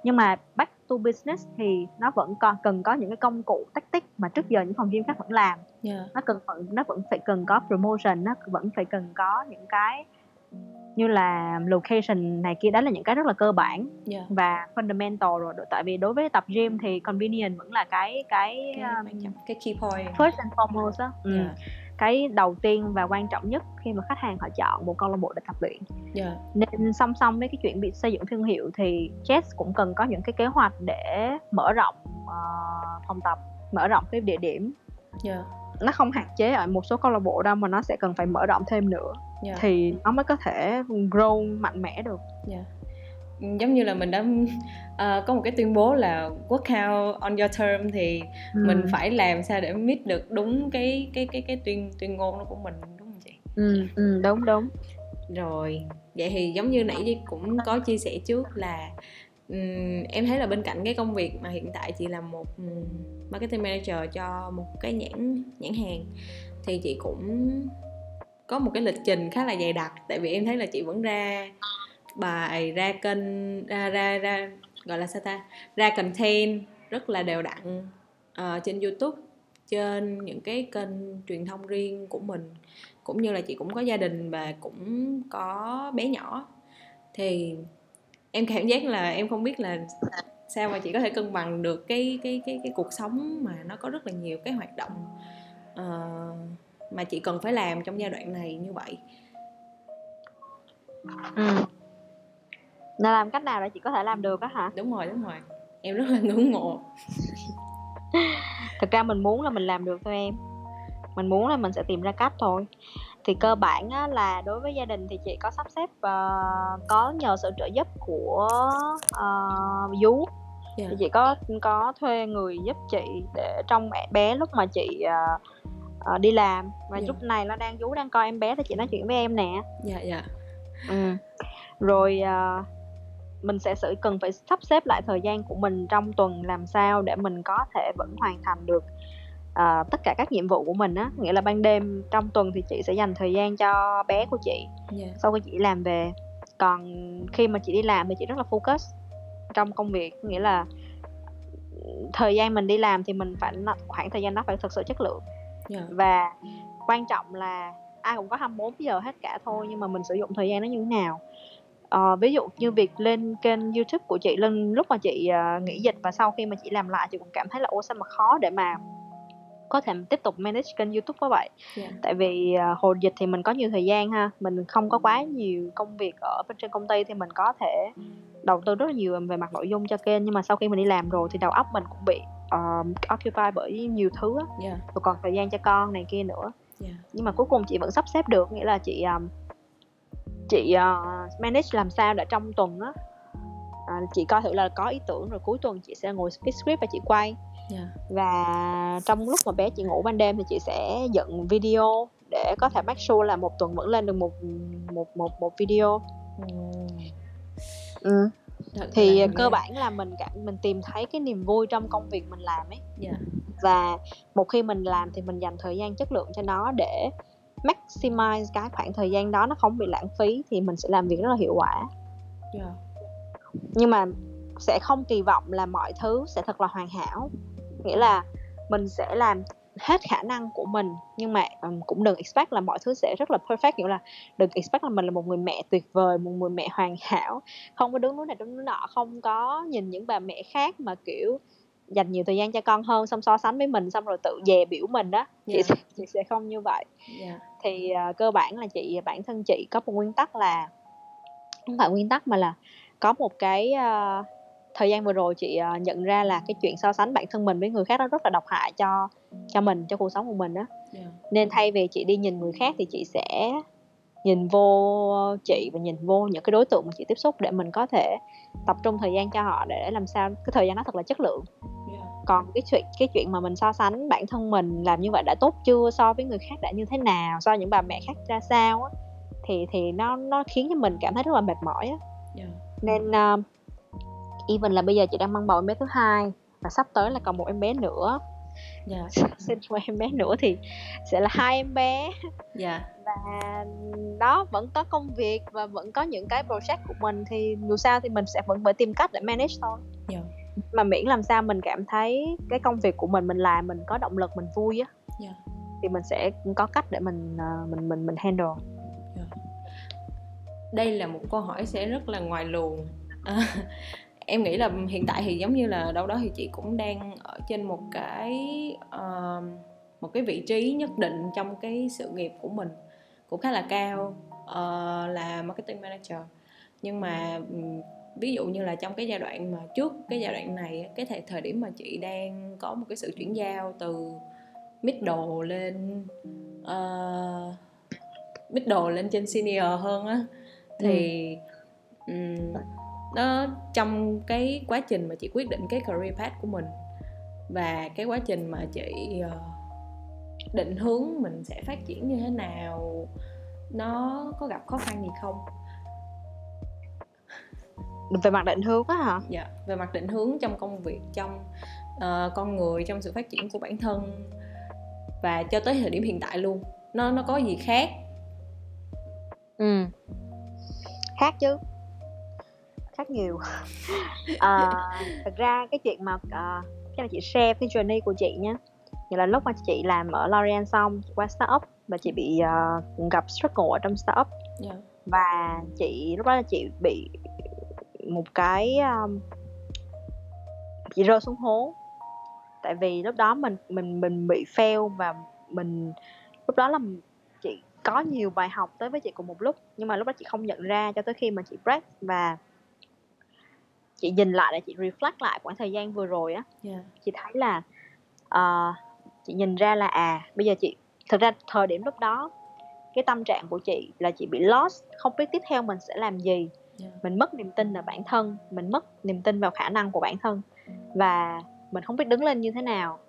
S2: nhưng mà back to business thì nó vẫn còn cần có những cái công cụ tactic mà trước giờ những phòng gym khác vẫn làm
S1: Yeah.
S2: nó cần nó vẫn phải cần có promotion nó vẫn phải cần có những cái như là location này kia đó là những cái rất là cơ bản
S1: Yeah.
S2: và fundamental rồi tại vì đối với tập gym thì convenience vẫn là cái cái
S1: Cái
S2: um,
S1: cái key point.
S2: first and foremost á ừ.
S1: Yeah.
S2: cái đầu tiên và quan trọng nhất khi mà khách hàng họ chọn một câu lạc bộ để tập luyện
S1: Yeah.
S2: nên song song với cái chuyện bị xây dựng thương hiệu thì Jess cũng cần có những cái kế hoạch để mở rộng ờ, phòng tập mở rộng cái địa điểm
S1: Yeah.
S2: nó không hạn chế ở một số câu lạc bộ đâu mà nó sẽ cần phải mở rộng thêm nữa
S1: Yeah.
S2: thì nó mới có thể grow mạnh mẽ được
S1: Yeah. Ừ, giống như là mình đã ờ, có một cái tuyên bố là work out on your term thì mình
S2: Ừ.
S1: phải làm sao để meet được đúng cái cái cái cái tuyên tuyên ngôn của mình đúng không chị?
S2: ừ, ừ, đúng đúng
S1: Rồi, vậy thì giống như nãy Di cũng có chia sẻ trước là ừm, em thấy là bên cạnh cái công việc mà hiện tại chị là một ừm, marketing manager cho một cái nhãn nhãn hàng thì chị cũng có một cái lịch trình khá là dày đặc tại vì em thấy là chị vẫn ra bài ra kênh ra ra ra gọi là sao ta? Ra content rất là đều đặn uh, trên youtube trên những cái kênh truyền thông riêng của mình. Cũng như là chị cũng có gia đình và cũng có bé nhỏ. Thì em cảm giác là em không biết là sao mà chị có thể cân bằng được cái cái cái cái cuộc sống mà nó có rất là nhiều cái hoạt động uh, mà chị cần phải làm trong giai đoạn này như vậy
S2: ừ. là làm cách nào để chị có thể làm được á hả
S1: đúng rồi đúng rồi em rất là ngưỡng mộ
S2: thực ra mình muốn là mình làm được thôi em mình muốn là mình sẽ tìm ra cách thôi thì cơ bản á, là đối với gia đình thì chị có sắp xếp uh, có nhờ sự trợ giúp của uh, vú yeah. thì dạ. chị có có thuê người giúp chị để trong mẹ bé lúc mà chị uh, uh, đi làm và. Dạ. lúc này nó đang vú đang coi em bé thì chị nói chuyện với em nè
S1: dạ dạ
S2: ừ. rồi uh, mình sẽ sự cần phải sắp xếp lại thời gian của mình trong tuần làm sao để mình có thể vẫn hoàn thành được uh, tất cả các nhiệm vụ của mình á nghĩa là ban đêm trong tuần thì chị sẽ dành thời gian cho bé của chị yeah. Dạ. sau khi chị làm về còn khi mà chị đi làm thì chị rất là focus trong công việc nghĩa là thời gian mình đi làm thì mình phải khoảng thời gian đó phải thực sự chất lượng yeah. Dạ. và quan trọng là ai cũng có 24 giờ hết cả thôi nhưng mà mình sử dụng thời gian nó như thế nào uh, ví dụ như việc lên kênh youtube của chị lên lúc mà chị uh, nghỉ dịch và sau khi mà chị làm lại chị cũng cảm thấy là ô sao mà khó để mà có thể tiếp tục manage kênh youtube có vậy yeah. tại vì uh, hồi dịch thì mình có nhiều thời gian ha mình không có quá nhiều công việc ở bên trên công ty thì mình có thể đầu tư rất là nhiều về mặt nội dung cho kênh nhưng mà sau khi mình đi làm rồi thì đầu óc mình cũng bị uh, occupy bởi nhiều thứ á yeah. rồi còn thời gian cho con này kia nữa yeah. nhưng mà cuối cùng chị vẫn sắp xếp được nghĩa là chị um, chị uh, manage làm sao để trong tuần á uh, chị coi thử là có ý tưởng rồi cuối tuần chị sẽ ngồi viết script và chị quay yeah. Và trong lúc mà bé chị ngủ ban đêm thì chị sẽ dựng video để có thể make sure là một tuần vẫn lên được một một một một video mm. ừ. Thì cơ bản là mình cảm mình tìm thấy cái niềm vui trong công việc mình làm ấy yeah. Dạ. và một khi mình làm thì mình dành thời gian chất lượng cho nó để maximize cái khoảng thời gian đó nó không bị lãng phí thì mình sẽ làm việc rất là hiệu quả yeah. nhưng mà sẽ không kỳ vọng là mọi thứ sẽ thật là hoàn hảo nghĩa là mình sẽ làm hết khả năng của mình nhưng mà um, cũng đừng expect là mọi thứ sẽ rất là perfect nghĩa là đừng expect là mình là một người mẹ tuyệt vời một người mẹ hoàn hảo không có đứng núi này đứng núi nọ không có nhìn những bà mẹ khác mà kiểu dành nhiều thời gian cho con hơn xong so sánh với mình xong rồi tự dè biểu mình đó chị, yeah. Sẽ, chị sẽ không như vậy yeah. Thì uh, cơ bản là chị bản thân chị có một nguyên tắc là không phải nguyên tắc mà là có một cái uh, thời gian vừa rồi chị uh, nhận ra là cái chuyện so sánh bản thân mình với người khác nó rất là độc hại cho cho mình cho cuộc sống của mình đó yeah. nên thay vì chị đi nhìn người khác thì chị sẽ nhìn vô chị và nhìn vô những cái đối tượng mà chị tiếp xúc để mình có thể tập trung thời gian cho họ để làm sao cái thời gian nó thật là chất lượng yeah. còn cái chuyện cái chuyện mà mình so sánh bản thân mình làm như vậy đã tốt chưa so với người khác đã như thế nào so với những bà mẹ khác ra sao á thì thì nó nó khiến cho mình cảm thấy rất là mệt mỏi á yeah. nên uh, even là bây giờ chị đang mang bầu em bé thứ hai và sắp tới là còn một em bé nữa yeah. Dạ. sinh một em bé nữa thì sẽ là hai em bé yeah. Dạ. và đó vẫn có công việc và vẫn có những cái project của mình thì dù sao thì mình sẽ vẫn phải tìm cách để manage thôi yeah. Dạ. mà miễn làm sao mình cảm thấy cái công việc của mình mình làm mình có động lực mình vui á yeah. thì mình sẽ có cách để mình uh, mình mình mình handle yeah.
S1: đây là một câu hỏi sẽ rất là ngoài luồng em nghĩ là hiện tại thì giống như là đâu đó thì chị cũng đang ở trên một cái uh, một cái vị trí nhất định trong cái sự nghiệp của mình cũng khá là cao uh, là marketing manager nhưng mà ví dụ như là trong cái giai đoạn mà trước cái giai đoạn này cái thời thời điểm mà chị đang có một cái sự chuyển giao từ middle lên uh, middle lên trên senior hơn á thì ừ. um, nó trong cái quá trình mà chị quyết định cái career path của mình và cái quá trình mà chị uh, định hướng mình sẽ phát triển như thế nào nó có gặp khó khăn gì không?
S2: Về mặt định hướng á hả?
S1: Dạ về mặt định hướng trong công việc trong uh, con người trong sự phát triển của bản thân và cho tới thời điểm hiện tại luôn. Nó nó có gì khác?
S2: Ừ. Khác chứ khác nhiều. À, thật ra cái chuyện mà uh, cái là chị share cái journey của chị nhé như là lúc mà chị làm ở L'Oreal xong qua startup và chị bị uh, gặp struggle ở trong startup. Yeah. và chị lúc đó là chị bị một cái um, chị rơi xuống hố. Tại vì lúc đó mình mình mình bị fail và mình lúc đó là chị có nhiều bài học tới với chị cùng một lúc. Nhưng mà lúc đó chị không nhận ra cho tới khi mà chị break và chị nhìn lại là chị reflect lại khoảng thời gian vừa rồi á yeah. chị thấy là uh, chị nhìn ra là à bây giờ chị thực ra thời điểm lúc đó cái tâm trạng của chị là chị bị lost không biết tiếp theo mình sẽ làm gì yeah. mình mất niềm tin vào bản thân mình mất niềm tin vào khả năng của bản thân và mình không biết đứng lên như thế nào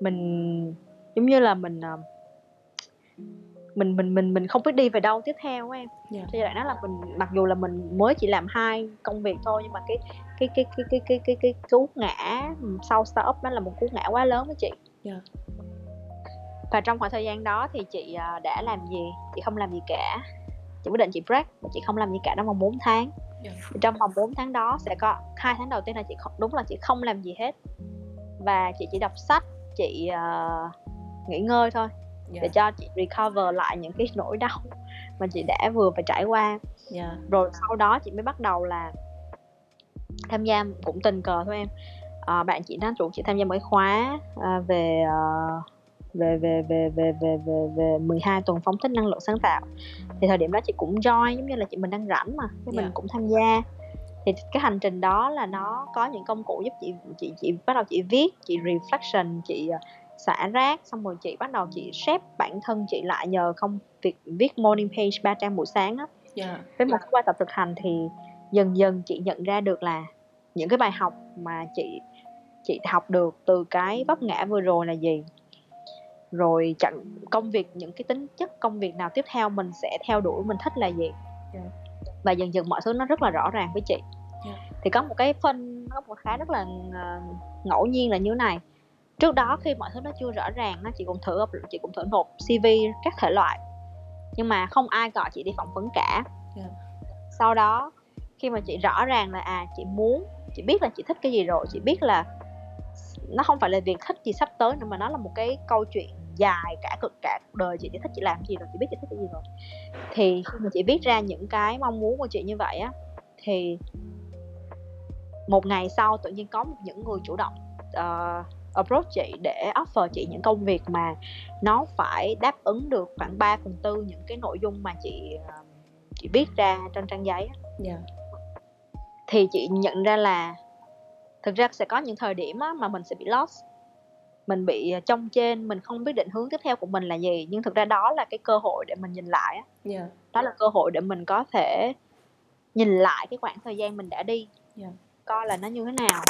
S2: mình giống như là mình uh, mình mình mình mình không biết đi về đâu tiếp theo em yeah. giai đoạn đó là mình mặc dù là mình mới chỉ làm hai công việc thôi nhưng mà cái cái cái cái cái cái cái cái cú ngã sau startup đó là một cú ngã quá lớn với chị yeah. và trong khoảng thời gian đó thì chị à, đã làm gì chị không làm gì cả chị quyết định chị break và chị không làm gì cả trong vòng 4 tháng yeah. trong vòng 4 tháng đó sẽ có hai tháng đầu tiên là chị không đúng là chị không làm gì hết và chị chỉ đọc sách chị uh, nghỉ ngơi thôi yeah. để cho chị recover lại những cái nỗi đau mà chị đã vừa phải trải qua yeah. rồi sau đó chị mới bắt đầu là tham gia cũng tình cờ thôi em à, bạn chị nói chủ chị tham gia một cái khóa à, về uh, về về về về về về về 12 tuần phóng thích năng lượng sáng tạo thì thời điểm đó chị cũng join giống như là chị mình đang rảnh mà thì yeah. mình cũng tham gia thì cái hành trình đó là nó có những công cụ giúp chị chị chị bắt đầu chị viết chị reflection chị xả rác xong rồi chị bắt đầu chị xếp bản thân chị lại nhờ không việc viết morning page ba trang buổi sáng á yeah. Dạ. với một qua tập thực hành thì dần dần chị nhận ra được là những cái bài học mà chị chị học được từ cái vấp ngã vừa rồi là gì rồi chặn công việc những cái tính chất công việc nào tiếp theo mình sẽ theo đuổi mình thích là gì yeah. Và dần dần mọi thứ nó rất là rõ ràng với chị yeah. Thì có một cái phân có một cái rất là uh, ngẫu nhiên là như thế này trước đó khi mọi thứ nó chưa rõ ràng nó chị cũng thử chị cũng thử nộp cv các thể loại nhưng mà không ai gọi chị đi phỏng vấn cả yeah. sau đó khi mà chị rõ ràng là à chị muốn chị biết là chị thích cái gì rồi chị biết là nó không phải là việc thích gì sắp tới nữa mà nó là một cái câu chuyện dài cả cực cả cuộc đời chị chỉ thích chị làm gì rồi chị biết chị thích cái gì rồi thì khi mà chị viết ra những cái mong muốn của chị như vậy á thì một ngày sau tự nhiên có một những người chủ động uh, approach chị để offer chị những công việc mà nó phải đáp ứng được khoảng 3 phần tư những cái nội dung mà chị ờ, chị viết ra trên trang giấy yeah. Thì chị nhận ra là thực ra sẽ có những thời điểm mà mình sẽ bị lost mình bị trong trên mình không biết định hướng tiếp theo của mình là gì nhưng thực ra đó là cái cơ hội để mình nhìn lại yeah. Dạ. đó là cơ hội để mình có thể nhìn lại cái khoảng thời gian mình đã đi yeah. Dạ. coi là nó như thế nào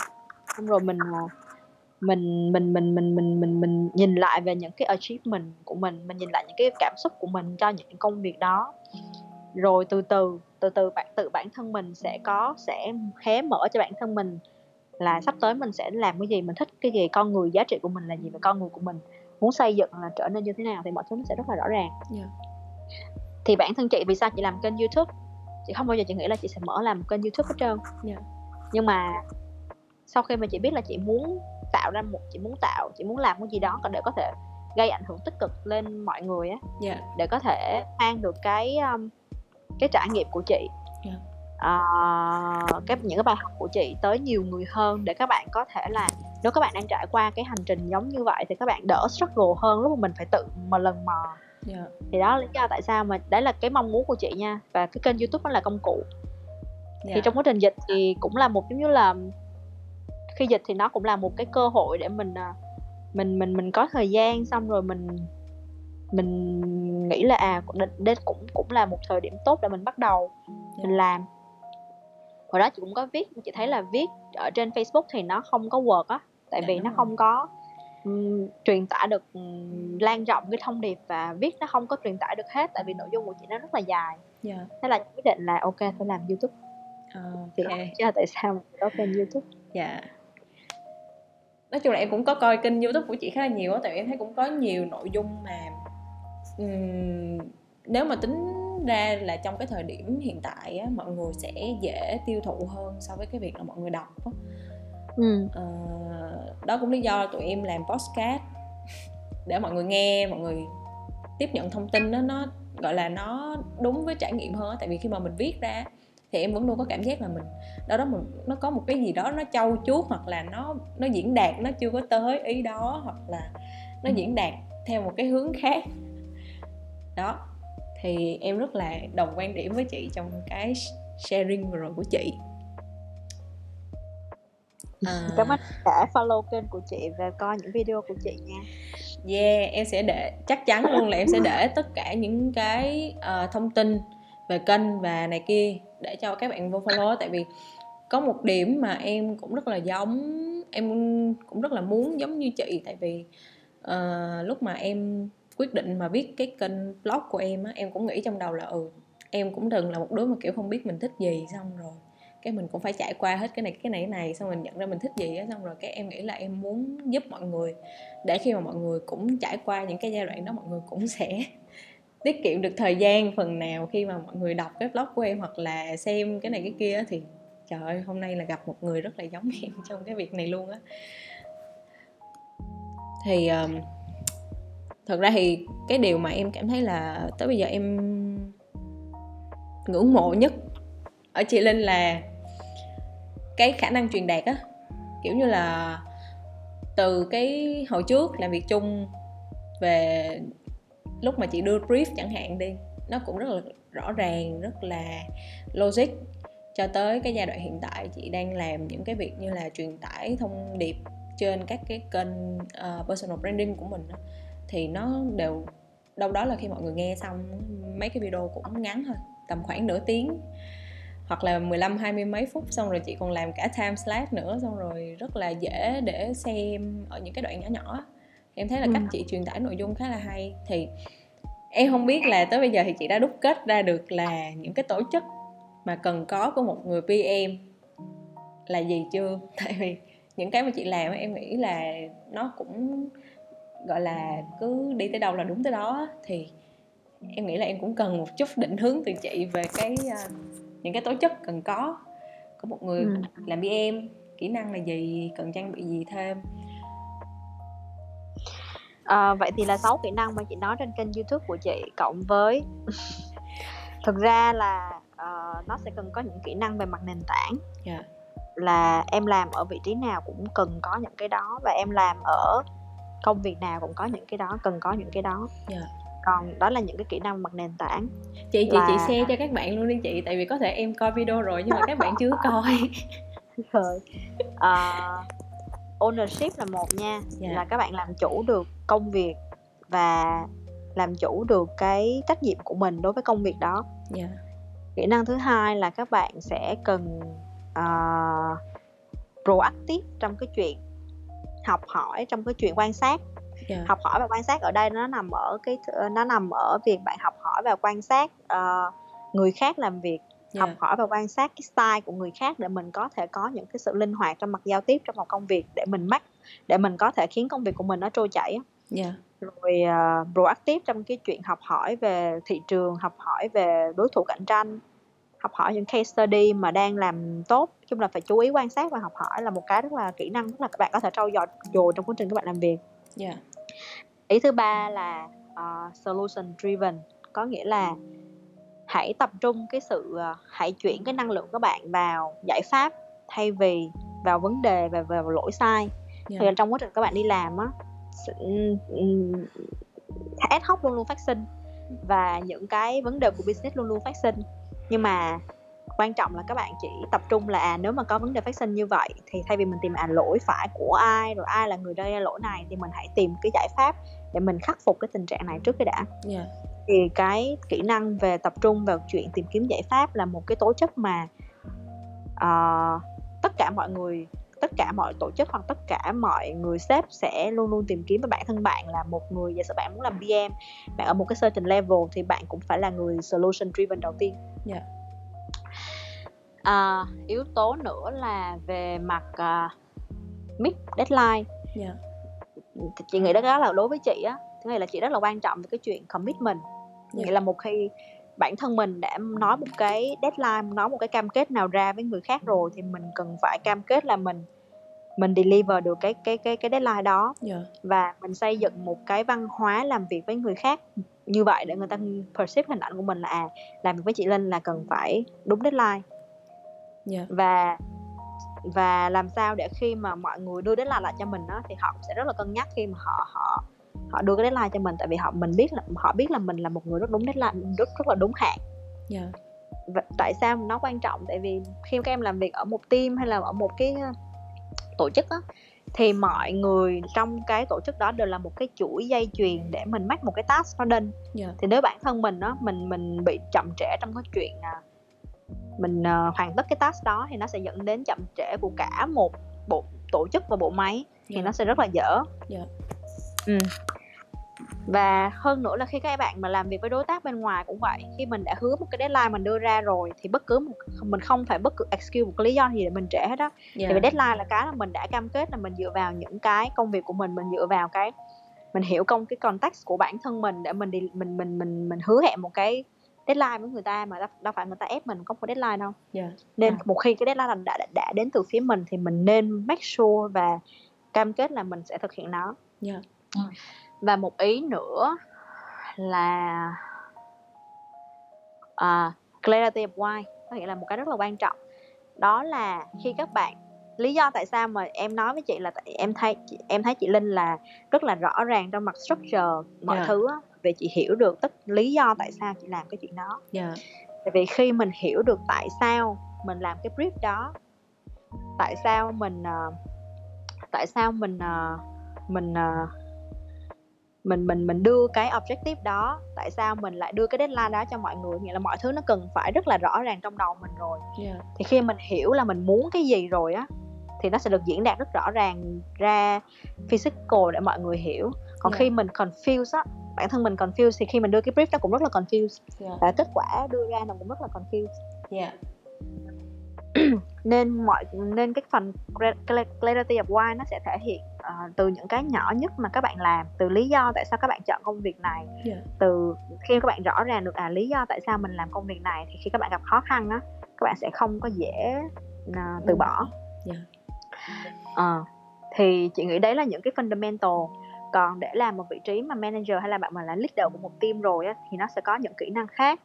S2: xong rồi mình mình mình mình mình mình mình mình nhìn lại về những cái achievement của mình mình nhìn lại những cái cảm xúc của mình cho những công việc đó rồi từ từ từ từ bạn tự bản thân mình sẽ có sẽ hé mở cho bản thân mình là sắp tới mình sẽ làm cái gì mình thích cái gì con người giá trị của mình là gì và con người của mình muốn xây dựng là trở nên như thế nào thì mọi thứ nó sẽ rất là rõ ràng yeah. thì bản thân chị vì sao chị làm kênh youtube chị không bao giờ chị nghĩ là chị sẽ mở làm kênh youtube hết trơn yeah. nhưng mà sau khi mà chị biết là chị muốn tạo ra một chị muốn tạo chị muốn làm cái gì đó để có thể gây ảnh hưởng tích cực lên mọi người á yeah. Dạ. để có thể mang được cái um, cái trải nghiệm của chị yeah. uh, cái những cái bài học của chị tới nhiều người hơn để các bạn có thể là nếu các bạn đang trải qua cái hành trình giống như vậy thì các bạn đỡ struggle hơn lúc mà mình phải tự mà lần mò yeah. Dạ. thì đó là lý do tại sao mà đấy là cái mong muốn của chị nha và cái kênh youtube nó là công cụ yeah. thì dạ. trong quá trình dịch thì cũng là một giống như là khi dịch thì nó cũng là một cái cơ hội để mình à, mình mình mình có thời gian xong rồi mình mình nghĩ là à đây cũng cũng là một thời điểm tốt để mình bắt đầu yeah. mình làm hồi đó chị cũng có viết chị thấy là viết ở trên Facebook thì nó không có work á tại yeah, dạ, vì nó rồi. không có um, truyền tải được um, lan rộng cái thông điệp và viết nó không có truyền tải được hết tại vì nội dung của chị nó rất là dài yeah. Dạ. thế là quyết định là ok phải làm YouTube uh, okay. thì tại sao có kênh YouTube
S1: dạ yeah nói chung là em cũng có coi kênh youtube của chị khá là nhiều á tại vì em thấy cũng có nhiều nội dung mà um, nếu mà tính ra là trong cái thời điểm hiện tại á, mọi người sẽ dễ tiêu thụ hơn so với cái việc là mọi người đọc á.
S2: ừ.
S1: Ờ, đó cũng lý do tụi em làm podcast để mọi người nghe mọi người tiếp nhận thông tin đó nó gọi là nó đúng với trải nghiệm hơn tại vì khi mà mình viết ra thì em vẫn luôn có cảm giác là mình đó đó mình nó có một cái gì đó nó trau chuốt hoặc là nó nó diễn đạt nó chưa có tới ý đó hoặc là nó diễn đạt theo một cái hướng khác đó thì em rất là đồng quan điểm với chị trong cái sharing vừa rồi của chị. À,
S2: cảm ơn cả follow kênh của chị và coi những video của chị nha.
S1: Yeah em sẽ để chắc chắn luôn là em sẽ để tất cả những cái uh, thông tin về kênh và này kia để cho các bạn vô follow tại vì có một điểm mà em cũng rất là giống em cũng rất là muốn giống như chị. Tại vì uh, lúc mà em quyết định mà viết cái kênh blog của em á em cũng nghĩ trong đầu là ừ em cũng từng là một đứa mà kiểu không biết mình thích gì xong rồi cái mình cũng phải trải qua hết cái này cái này cái này xong mình nhận ra mình thích gì á xong rồi cái em nghĩ là em muốn giúp mọi người để khi mà mọi người cũng trải qua những cái giai đoạn đó mọi người cũng sẽ tiết kiệm được thời gian phần nào khi mà mọi người đọc cái blog của em hoặc là xem cái này cái kia thì trời ơi hôm nay là gặp một người rất là giống em trong cái việc này luôn á. Thì um, thật ra thì cái điều mà em cảm thấy là tới bây giờ em ngưỡng mộ nhất ở chị linh là cái khả năng truyền đạt á. Kiểu như là từ cái hồi trước làm việc chung về lúc mà chị đưa brief chẳng hạn đi nó cũng rất là rõ ràng rất là logic cho tới cái giai đoạn hiện tại chị đang làm những cái việc như là truyền tải thông điệp trên các cái kênh uh, personal branding của mình đó, thì nó đều đâu đó là khi mọi người nghe xong mấy cái video cũng ngắn thôi tầm khoảng nửa tiếng. Hoặc là 15 20 mấy phút xong rồi chị còn làm cả time slap nữa xong rồi rất là dễ để xem ở những cái đoạn nhỏ nhỏ. Em thấy là ừ. cách chị truyền tải nội dung khá là hay. Thì em không biết là tới bây giờ thì chị đã đúc kết ra được là những cái tổ chức mà cần có của một người PM là gì chưa? Tại vì những cái mà chị làm em nghĩ là nó cũng gọi là cứ đi tới đâu là đúng tới đó thì em nghĩ là em cũng cần một chút định hướng từ chị về cái uh, những cái tố chất cần có có một người ừ. làm PM kỹ năng là gì cần trang bị gì thêm
S2: à, vậy thì là 6 kỹ năng mà chị nói trên kênh youtube của chị cộng với thực ra là uh, nó sẽ cần có những kỹ năng về mặt nền tảng yeah. Dạ. là em làm ở vị trí nào cũng cần có những cái đó và em làm ở công việc nào cũng có những cái đó cần có những cái đó yeah dạ còn đó là những cái kỹ năng mặt nền tảng
S1: chị chị là... chị share cho các bạn luôn đi chị tại vì có thể em coi video rồi nhưng mà các bạn chưa coi
S2: rồi uh, ownership là một nha yeah. Dạ. là các bạn làm chủ được công việc và làm chủ được cái trách nhiệm của mình đối với công việc đó yeah. Dạ. kỹ năng thứ hai là các bạn sẽ cần uh, proactive trong cái chuyện học hỏi trong cái chuyện quan sát yeah. Dạ. học hỏi và quan sát ở đây nó nằm ở cái nó nằm ở việc bạn học hỏi và quan sát uh, người khác làm việc yeah. học hỏi và quan sát cái style của người khác để mình có thể có những cái sự linh hoạt trong mặt giao tiếp trong một công việc để mình mắc để mình có thể khiến công việc của mình nó trôi chảy yeah. rồi uh, proactive trong cái chuyện học hỏi về thị trường học hỏi về đối thủ cạnh tranh học hỏi những case study mà đang làm tốt. Chung là phải chú ý quan sát và học hỏi là một cái rất là kỹ năng rất là các bạn có thể trau dồi dồi trong quá trình các bạn làm việc. Yeah. ý thứ ba là uh, solution driven có nghĩa là hãy tập trung cái sự uh, hãy chuyển cái năng lượng của bạn vào giải pháp thay vì vào vấn đề và vào lỗi sai. Yeah. thì trong quá trình các bạn đi làm á ad hoc luôn luôn phát sinh. Và những cái vấn đề của business luôn luôn phát sinh nhưng mà quan trọng là các bạn chỉ tập trung là à nếu mà có vấn đề phát sinh như vậy thì thay vì mình tìm à lỗi phải của ai rồi ai là người gây ra lỗi này thì mình hãy tìm cái giải pháp để mình khắc phục cái tình trạng này trước cái đã yeah. Dạ. thì cái kỹ năng về tập trung vào chuyện tìm kiếm giải pháp là một cái tố chất mà uh, tất cả mọi người tất cả mọi tổ chức hoặc tất cả mọi người sếp sẽ luôn luôn tìm kiếm với bản thân bạn là một người giả sử bạn muốn làm PM bạn ở một cái certain level thì bạn cũng phải là người solution driven đầu tiên yeah. Dạ à, yếu tố nữa là về mặt uh, mid deadline yeah. Dạ. chị nghĩ đó là đối với chị á nghĩa là chị rất là quan trọng về cái chuyện commitment yeah. nghĩa là một khi bản thân mình đã nói một cái deadline nói một cái cam kết nào ra với người khác rồi thì mình cần phải cam kết là mình mình deliver được cái cái cái cái deadline đó
S1: yeah.
S2: và mình xây dựng một cái văn hóa làm việc với người khác như vậy để người ta perceive hình ảnh của mình là à làm việc với chị Linh là cần phải đúng deadline
S1: yeah.
S2: và và làm sao để khi mà mọi người đưa deadline lại cho mình đó thì họ sẽ rất là cân nhắc khi mà họ họ họ đưa cái deadline cho mình tại vì họ mình biết là họ biết là mình là một người rất đúng deadline rất rất là đúng hạn
S1: yeah.
S2: và tại sao nó quan trọng tại vì khi các em làm việc ở một team hay là ở một cái tổ chức á thì mọi người trong cái tổ chức đó đều là một cái chuỗi dây chuyền để mình mắc một cái task nó đinh
S1: yeah.
S2: thì nếu bản thân mình đó mình mình bị chậm trễ trong cái chuyện à, mình uh, hoàn tất cái task đó thì nó sẽ dẫn đến chậm trễ của cả một bộ tổ chức và bộ máy thì yeah. nó sẽ rất là dở
S1: yeah.
S2: ừ và hơn nữa là khi các bạn mà làm việc với đối tác bên ngoài cũng vậy khi mình đã hứa một cái deadline mình đưa ra rồi thì bất cứ một mình không phải bất cứ excuse một cái lý do gì để mình trễ hết đó yeah. thì deadline là cái là mình đã cam kết là mình dựa vào những cái công việc của mình mình dựa vào cái mình hiểu công cái context của bản thân mình để mình đi mình mình mình mình hứa hẹn một cái deadline với người ta mà đâu, đâu phải người ta ép mình có một deadline đâu
S1: yeah.
S2: nên
S1: à.
S2: một khi cái deadline đã, đã đã đến từ phía mình thì mình nên make sure và cam kết là mình sẽ thực hiện nó
S1: yeah.
S2: Ừ và một ý nữa là uh, clarity of why có nghĩa là một cái rất là quan trọng đó là khi các bạn lý do tại sao mà em nói với chị là tại em thấy em thấy chị Linh là rất là rõ ràng trong mặt structure mọi yeah. thứ về chị hiểu được tất lý do tại sao chị làm cái chuyện đó
S1: yeah.
S2: tại vì khi mình hiểu được tại sao mình làm cái brief đó tại sao mình uh, tại sao mình uh, mình uh, mình mình mình đưa cái objective đó tại sao mình lại đưa cái deadline đó cho mọi người nghĩa là mọi thứ nó cần phải rất là rõ ràng trong đầu mình rồi
S1: yeah.
S2: thì khi mình hiểu là mình muốn cái gì rồi á thì nó sẽ được diễn đạt rất rõ ràng ra physical để mọi người hiểu còn yeah. khi mình confuse á bản thân mình confuse thì khi mình đưa cái brief nó cũng rất là confuse yeah. và kết quả đưa ra nó cũng rất là confuse
S1: yeah.
S2: nên mọi nên cái phần clarity of why nó sẽ thể hiện uh, từ những cái nhỏ nhất mà các bạn làm từ lý do tại sao các bạn chọn công việc này
S1: yeah.
S2: từ khi các bạn rõ ràng được à lý do tại sao mình làm công việc này thì khi các bạn gặp khó khăn á các bạn sẽ không có dễ uh, từ bỏ
S1: yeah.
S2: uh, thì chị nghĩ đấy là những cái fundamental còn để làm một vị trí mà manager hay là bạn mà là leader của một team rồi á thì nó sẽ có những kỹ năng khác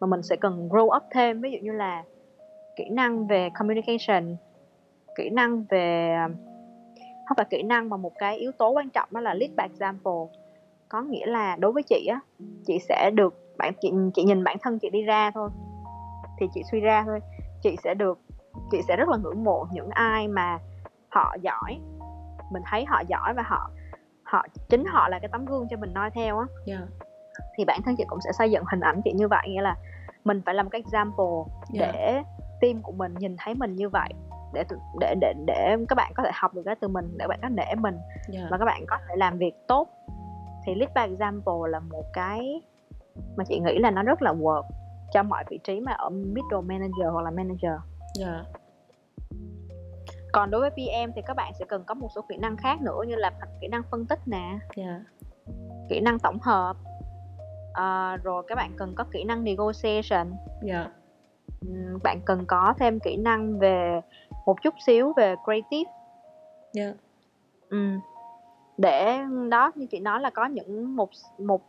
S2: mà mình sẽ cần grow up thêm ví dụ như là kỹ năng về communication kỹ năng về không phải kỹ năng mà một cái yếu tố quan trọng đó là lead by example có nghĩa là đối với chị á chị sẽ được bạn chị chị nhìn bản thân chị đi ra thôi thì chị suy ra thôi chị sẽ được chị sẽ rất là ngưỡng mộ những ai mà họ giỏi mình thấy họ giỏi và họ họ chính họ là cái tấm gương cho mình noi theo á
S1: yeah.
S2: thì bản thân chị cũng sẽ xây dựng hình ảnh chị như vậy nghĩa là mình phải làm cái example yeah. để team của mình nhìn thấy mình như vậy để để để để các bạn có thể học được cái từ mình để bạn có nể mình yeah. và các bạn có thể làm việc tốt thì lead by example là một cái mà chị nghĩ là nó rất là work cho mọi vị trí mà ở middle manager hoặc là manager.
S1: Yeah.
S2: Còn đối với PM thì các bạn sẽ cần có một số kỹ năng khác nữa như là kỹ năng phân tích nè,
S1: yeah.
S2: kỹ năng tổng hợp, uh, rồi các bạn cần có kỹ năng negotiation.
S1: Yeah
S2: bạn cần có thêm kỹ năng về một chút xíu về creative
S1: yeah.
S2: ừ. để đó như chị nói là có những một một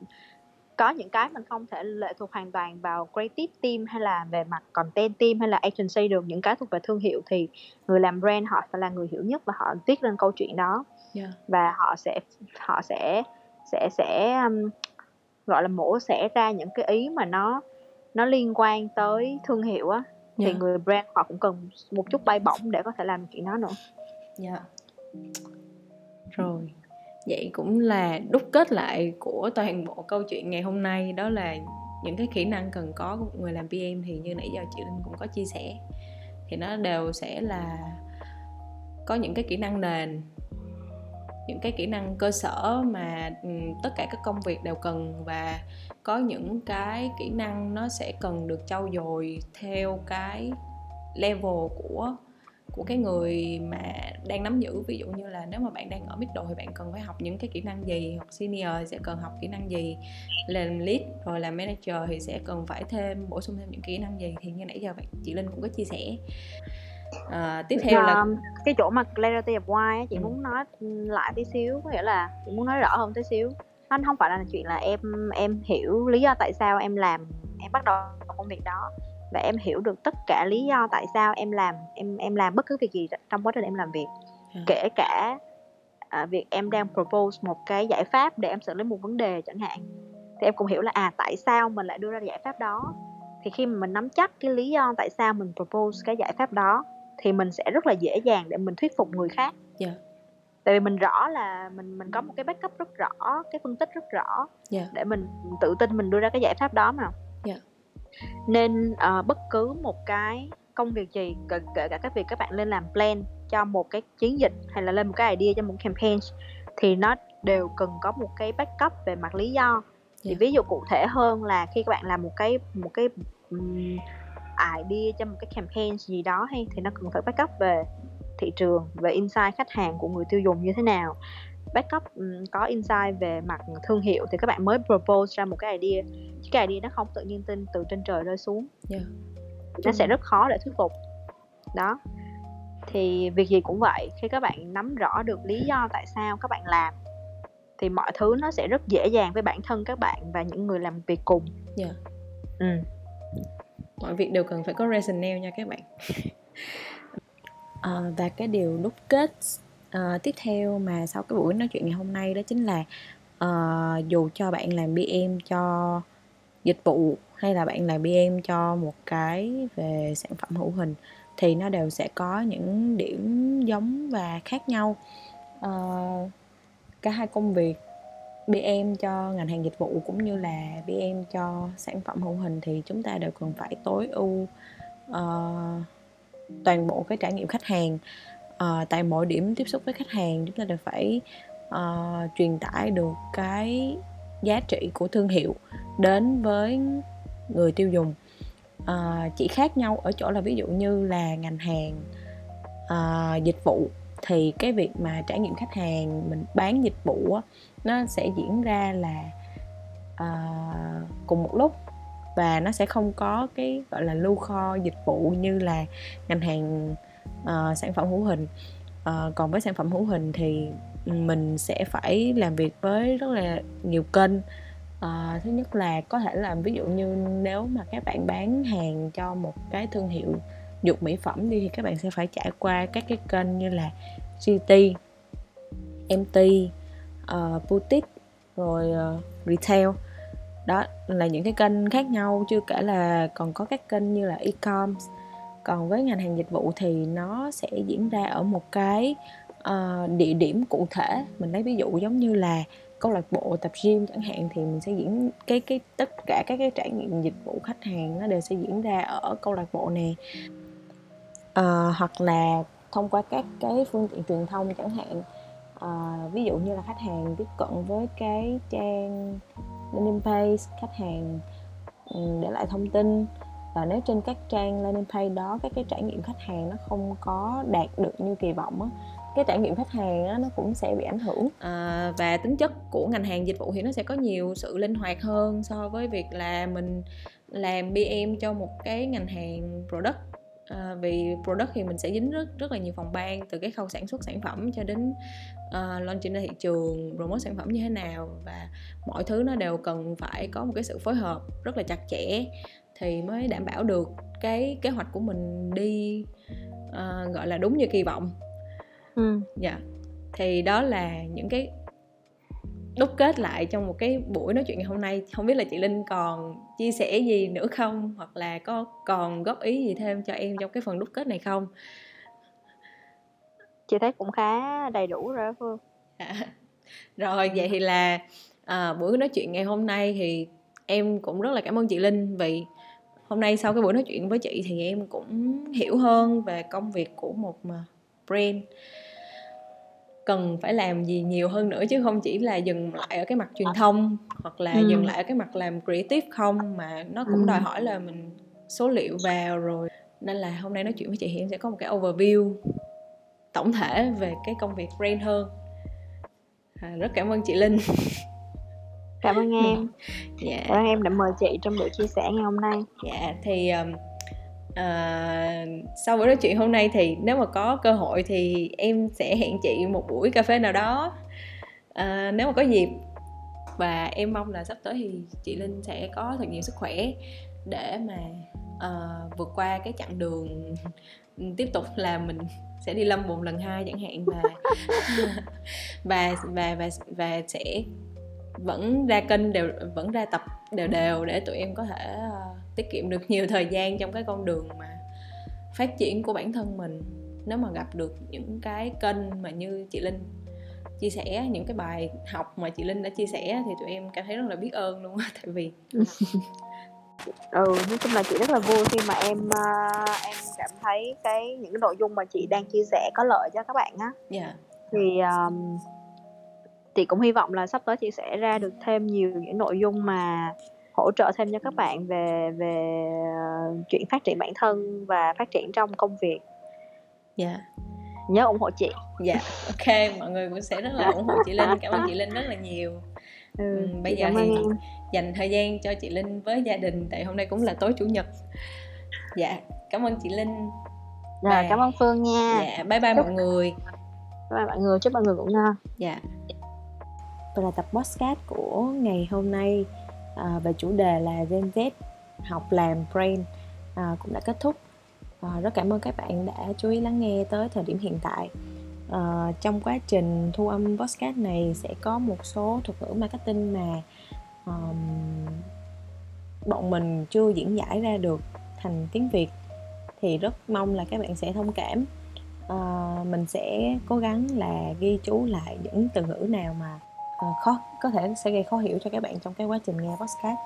S2: có những cái mình không thể lệ thuộc hoàn toàn vào creative team hay là về mặt content team hay là agency được những cái thuộc về thương hiệu thì người làm brand họ phải là người hiểu nhất và họ viết lên câu chuyện đó
S1: yeah.
S2: và họ sẽ họ sẽ sẽ sẽ um, gọi là mổ xẻ ra những cái ý mà nó nó liên quan tới thương hiệu á thì yeah. người brand họ cũng cần một chút bay bổng để có thể làm chuyện đó nữa.
S1: Dạ. Yeah. Rồi. Vậy cũng là đúc kết lại của toàn bộ câu chuyện ngày hôm nay đó là những cái kỹ năng cần có của một người làm PM thì như nãy giờ chị Linh cũng có chia sẻ thì nó đều sẽ là có những cái kỹ năng nền những cái kỹ năng cơ sở mà ừ, tất cả các công việc đều cần và có những cái kỹ năng nó sẽ cần được trau dồi theo cái level của của cái người mà đang nắm giữ. Ví dụ như là nếu mà bạn đang ở middle thì bạn cần phải học những cái kỹ năng gì hoặc senior sẽ cần học kỹ năng gì, làm lead rồi làm manager thì sẽ cần phải thêm, bổ sung thêm những kỹ năng gì. Thì như nãy giờ bạn, chị Linh cũng có chia sẻ
S2: à, tiếp theo là cái chỗ mà clarity of why chị ừ. muốn nói lại tí xíu có nghĩa là chị muốn nói rõ hơn tí xíu nó không phải là chuyện là em em hiểu lý do tại sao em làm em bắt đầu công việc đó và em hiểu được tất cả lý do tại sao em làm em em làm bất cứ việc gì trong quá trình em làm việc à. kể cả à, việc em đang propose một cái giải pháp để em xử lý một vấn đề chẳng hạn thì em cũng hiểu là à tại sao mình lại đưa ra giải pháp đó thì khi mà mình nắm chắc cái lý do tại sao mình propose cái giải pháp đó thì mình sẽ rất là dễ dàng để mình thuyết phục người khác yeah. Dạ. tại vì mình rõ là mình mình có một cái backup rất rõ cái phân tích rất rõ yeah. Dạ. để mình tự tin mình đưa ra cái giải pháp đó mà yeah. Dạ. nên uh, bất cứ một cái công việc gì kể, kể cả cái việc các bạn lên làm plan cho một cái chiến dịch hay là lên một cái idea cho một campaign thì nó đều cần có một cái backup về mặt lý do thì yeah. ví dụ cụ thể hơn là khi các bạn làm một cái một cái um, idea cho một cái campaign gì đó hay thì nó cần phải backup về thị trường về insight khách hàng của người tiêu dùng như thế nào. Backup có insight về mặt thương hiệu thì các bạn mới propose ra một cái idea. Chứ cái idea nó không tự nhiên tin từ trên trời rơi xuống. Yeah. nó sẽ rất khó để thuyết phục. Đó. Thì việc gì cũng vậy khi các bạn nắm rõ được lý do tại sao các bạn làm thì mọi thứ nó sẽ rất dễ dàng với bản thân các bạn và những người làm việc cùng. Yeah.
S1: ừ mọi việc đều cần phải có rationale nha các bạn. À, và cái điều đúc kết uh, tiếp theo mà sau cái buổi nói chuyện ngày hôm nay đó chính là uh, dù cho bạn làm BM cho dịch vụ hay là bạn làm BM cho một cái về sản phẩm hữu hình thì nó đều sẽ có những điểm giống và khác nhau. Uh, cả hai công việc BM cho ngành hàng dịch vụ cũng như là BM cho sản phẩm hữu hình thì chúng ta đều cần phải tối ưu uh, toàn bộ cái trải nghiệm khách hàng. Uh, tại mỗi điểm tiếp xúc với khách hàng chúng ta đều phải uh, truyền tải được cái giá trị của thương hiệu đến với người tiêu dùng. Uh, chỉ khác nhau ở chỗ là ví dụ như là ngành hàng uh, dịch vụ thì cái việc mà trải nghiệm khách hàng mình bán dịch vụ á, nó sẽ diễn ra là uh, cùng một lúc. Và nó sẽ không có cái gọi là lưu kho dịch vụ như là ngành hàng uh, sản phẩm hữu hình. Uh, còn với sản phẩm hữu hình thì mình sẽ phải làm việc với rất là nhiều kênh. Uh, thứ nhất là có thể làm ví dụ như nếu mà các bạn bán hàng cho một cái thương hiệu dụng mỹ phẩm đi thì các bạn sẽ phải trải qua các cái kênh như là GT, MT, uh, ờ, boutique rồi uh, retail. Đó là những cái kênh khác nhau chưa kể là còn có các kênh như là e-com còn với ngành hàng dịch vụ thì nó sẽ diễn ra ở một cái uh, địa điểm cụ thể. Mình lấy ví dụ giống như là câu lạc bộ tập gym chẳng hạn thì mình sẽ diễn cái cái tất cả các cái trải nghiệm dịch vụ khách hàng nó đều sẽ diễn ra ở câu lạc bộ này uh, hoặc là thông qua các cái phương tiện truyền thông chẳng hạn. À, ví dụ như là khách hàng tiếp cận với cái trang landing page khách hàng ừ, để lại thông tin. Và nếu trên các trang landing page đó các cái trải nghiệm khách hàng nó không có đạt được như kỳ vọng á cái trải nghiệm khách hàng á, nó cũng sẽ bị ảnh hưởng. À, và tính chất của ngành hàng dịch vụ thì nó sẽ có nhiều sự linh hoạt hơn so với việc là mình làm BM cho một cái ngành hàng product à, vì product thì mình sẽ dính rất rất là nhiều phòng ban từ cái khâu sản xuất sản phẩm cho đến uh, launching ra thị trường promote sản phẩm như thế nào và mọi thứ nó đều cần phải có một cái sự phối hợp rất là chặt chẽ thì mới đảm bảo được cái kế hoạch của mình đi uh, gọi là đúng như kỳ vọng ừ. dạ yeah. thì đó là những cái đúc kết lại trong một cái buổi nói chuyện ngày hôm nay. Không biết là chị linh còn chia sẻ gì nữa không? Hoặc là có còn góp ý gì thêm cho em trong cái phần đúc kết này không?
S2: Chị thấy cũng khá đầy đủ rồi phương.
S1: À, rồi vậy thì là à, buổi nói chuyện ngày hôm nay thì em cũng rất là cảm ơn chị linh. Vì hôm nay sau cái buổi nói chuyện với chị thì em cũng hiểu hơn về công việc của một brand cần phải làm gì nhiều hơn nữa chứ không chỉ là dừng lại ở cái mặt truyền thông hoặc là ừ. dừng lại ở cái mặt làm creative không mà nó cũng ừ. đòi hỏi là mình số liệu vào rồi nên là hôm nay nói chuyện với chị Hiển sẽ có một cái overview tổng thể về cái công việc brand hơn à, rất cảm ơn chị Linh
S2: cảm ơn em dạ. cảm ơn em đã mời chị trong buổi chia sẻ ngày hôm nay
S1: dạ thì um, à, sau buổi nói chuyện hôm nay thì nếu mà có cơ hội thì em sẽ hẹn chị một buổi cà phê nào đó. À, nếu mà có dịp và em mong là sắp tới thì chị Linh sẽ có thật nhiều sức khỏe để mà uh, vượt qua cái chặng đường tiếp tục là mình sẽ đi lâm bồn lần hai chẳng hạn và và và và và sẽ vẫn ra kênh đều vẫn ra tập đều đều để tụi em có thể uh, tiết kiệm được nhiều thời gian trong cái con đường mà phát triển của bản thân mình nếu mà gặp được những cái kênh mà như chị linh chia sẻ những cái bài học mà chị linh đã chia sẻ thì tụi em cảm thấy rất là biết ơn luôn á tại vì
S2: ừ nói chung là chị rất là vui khi mà em uh, em cảm thấy cái những cái nội dung mà chị đang chia sẻ có lợi cho các bạn á
S1: yeah.
S2: thì um, chị cũng hy vọng là sắp tới chị sẽ ra được thêm nhiều những nội dung mà hỗ trợ thêm cho các bạn về về uh, chuyện phát triển bản thân và phát triển trong công việc.
S1: Dạ. Yeah.
S2: nhớ ủng hộ chị.
S1: Dạ yeah. ok mọi người cũng sẽ rất là ủng hộ chị linh. Cảm ơn chị linh rất là nhiều. Ừ, ừ, bây giờ thì dành thời gian cho chị linh với gia đình tại hôm nay cũng là tối chủ nhật. Dạ cảm ơn chị linh.
S2: Dạ, cảm ơn phương nha.
S1: Dạ bye bye chúc... mọi người.
S2: Bye bye mọi người chúc mọi người ngủ ngon.
S1: Dạ và là tập podcast của ngày hôm nay à, về chủ đề là Gen Z học làm brain à, cũng đã kết thúc. À, rất cảm ơn các bạn đã chú ý lắng nghe tới thời điểm hiện tại. À, trong quá trình thu âm podcast này sẽ có một số thuật ngữ marketing mà um, bọn mình chưa diễn giải ra được thành tiếng việt. Thì rất mong là các bạn sẽ thông cảm. À, mình sẽ cố gắng là ghi chú lại những từ ngữ nào mà Ờ, khó có thể sẽ gây khó hiểu cho các bạn trong cái quá trình nghe podcast.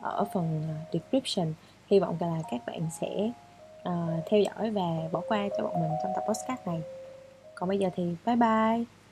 S1: Ờ, ở phần ờ, description hy vọng là các bạn sẽ uh, theo dõi và bỏ qua cho bọn mình trong tập podcast này. Còn bây giờ thì bye bye.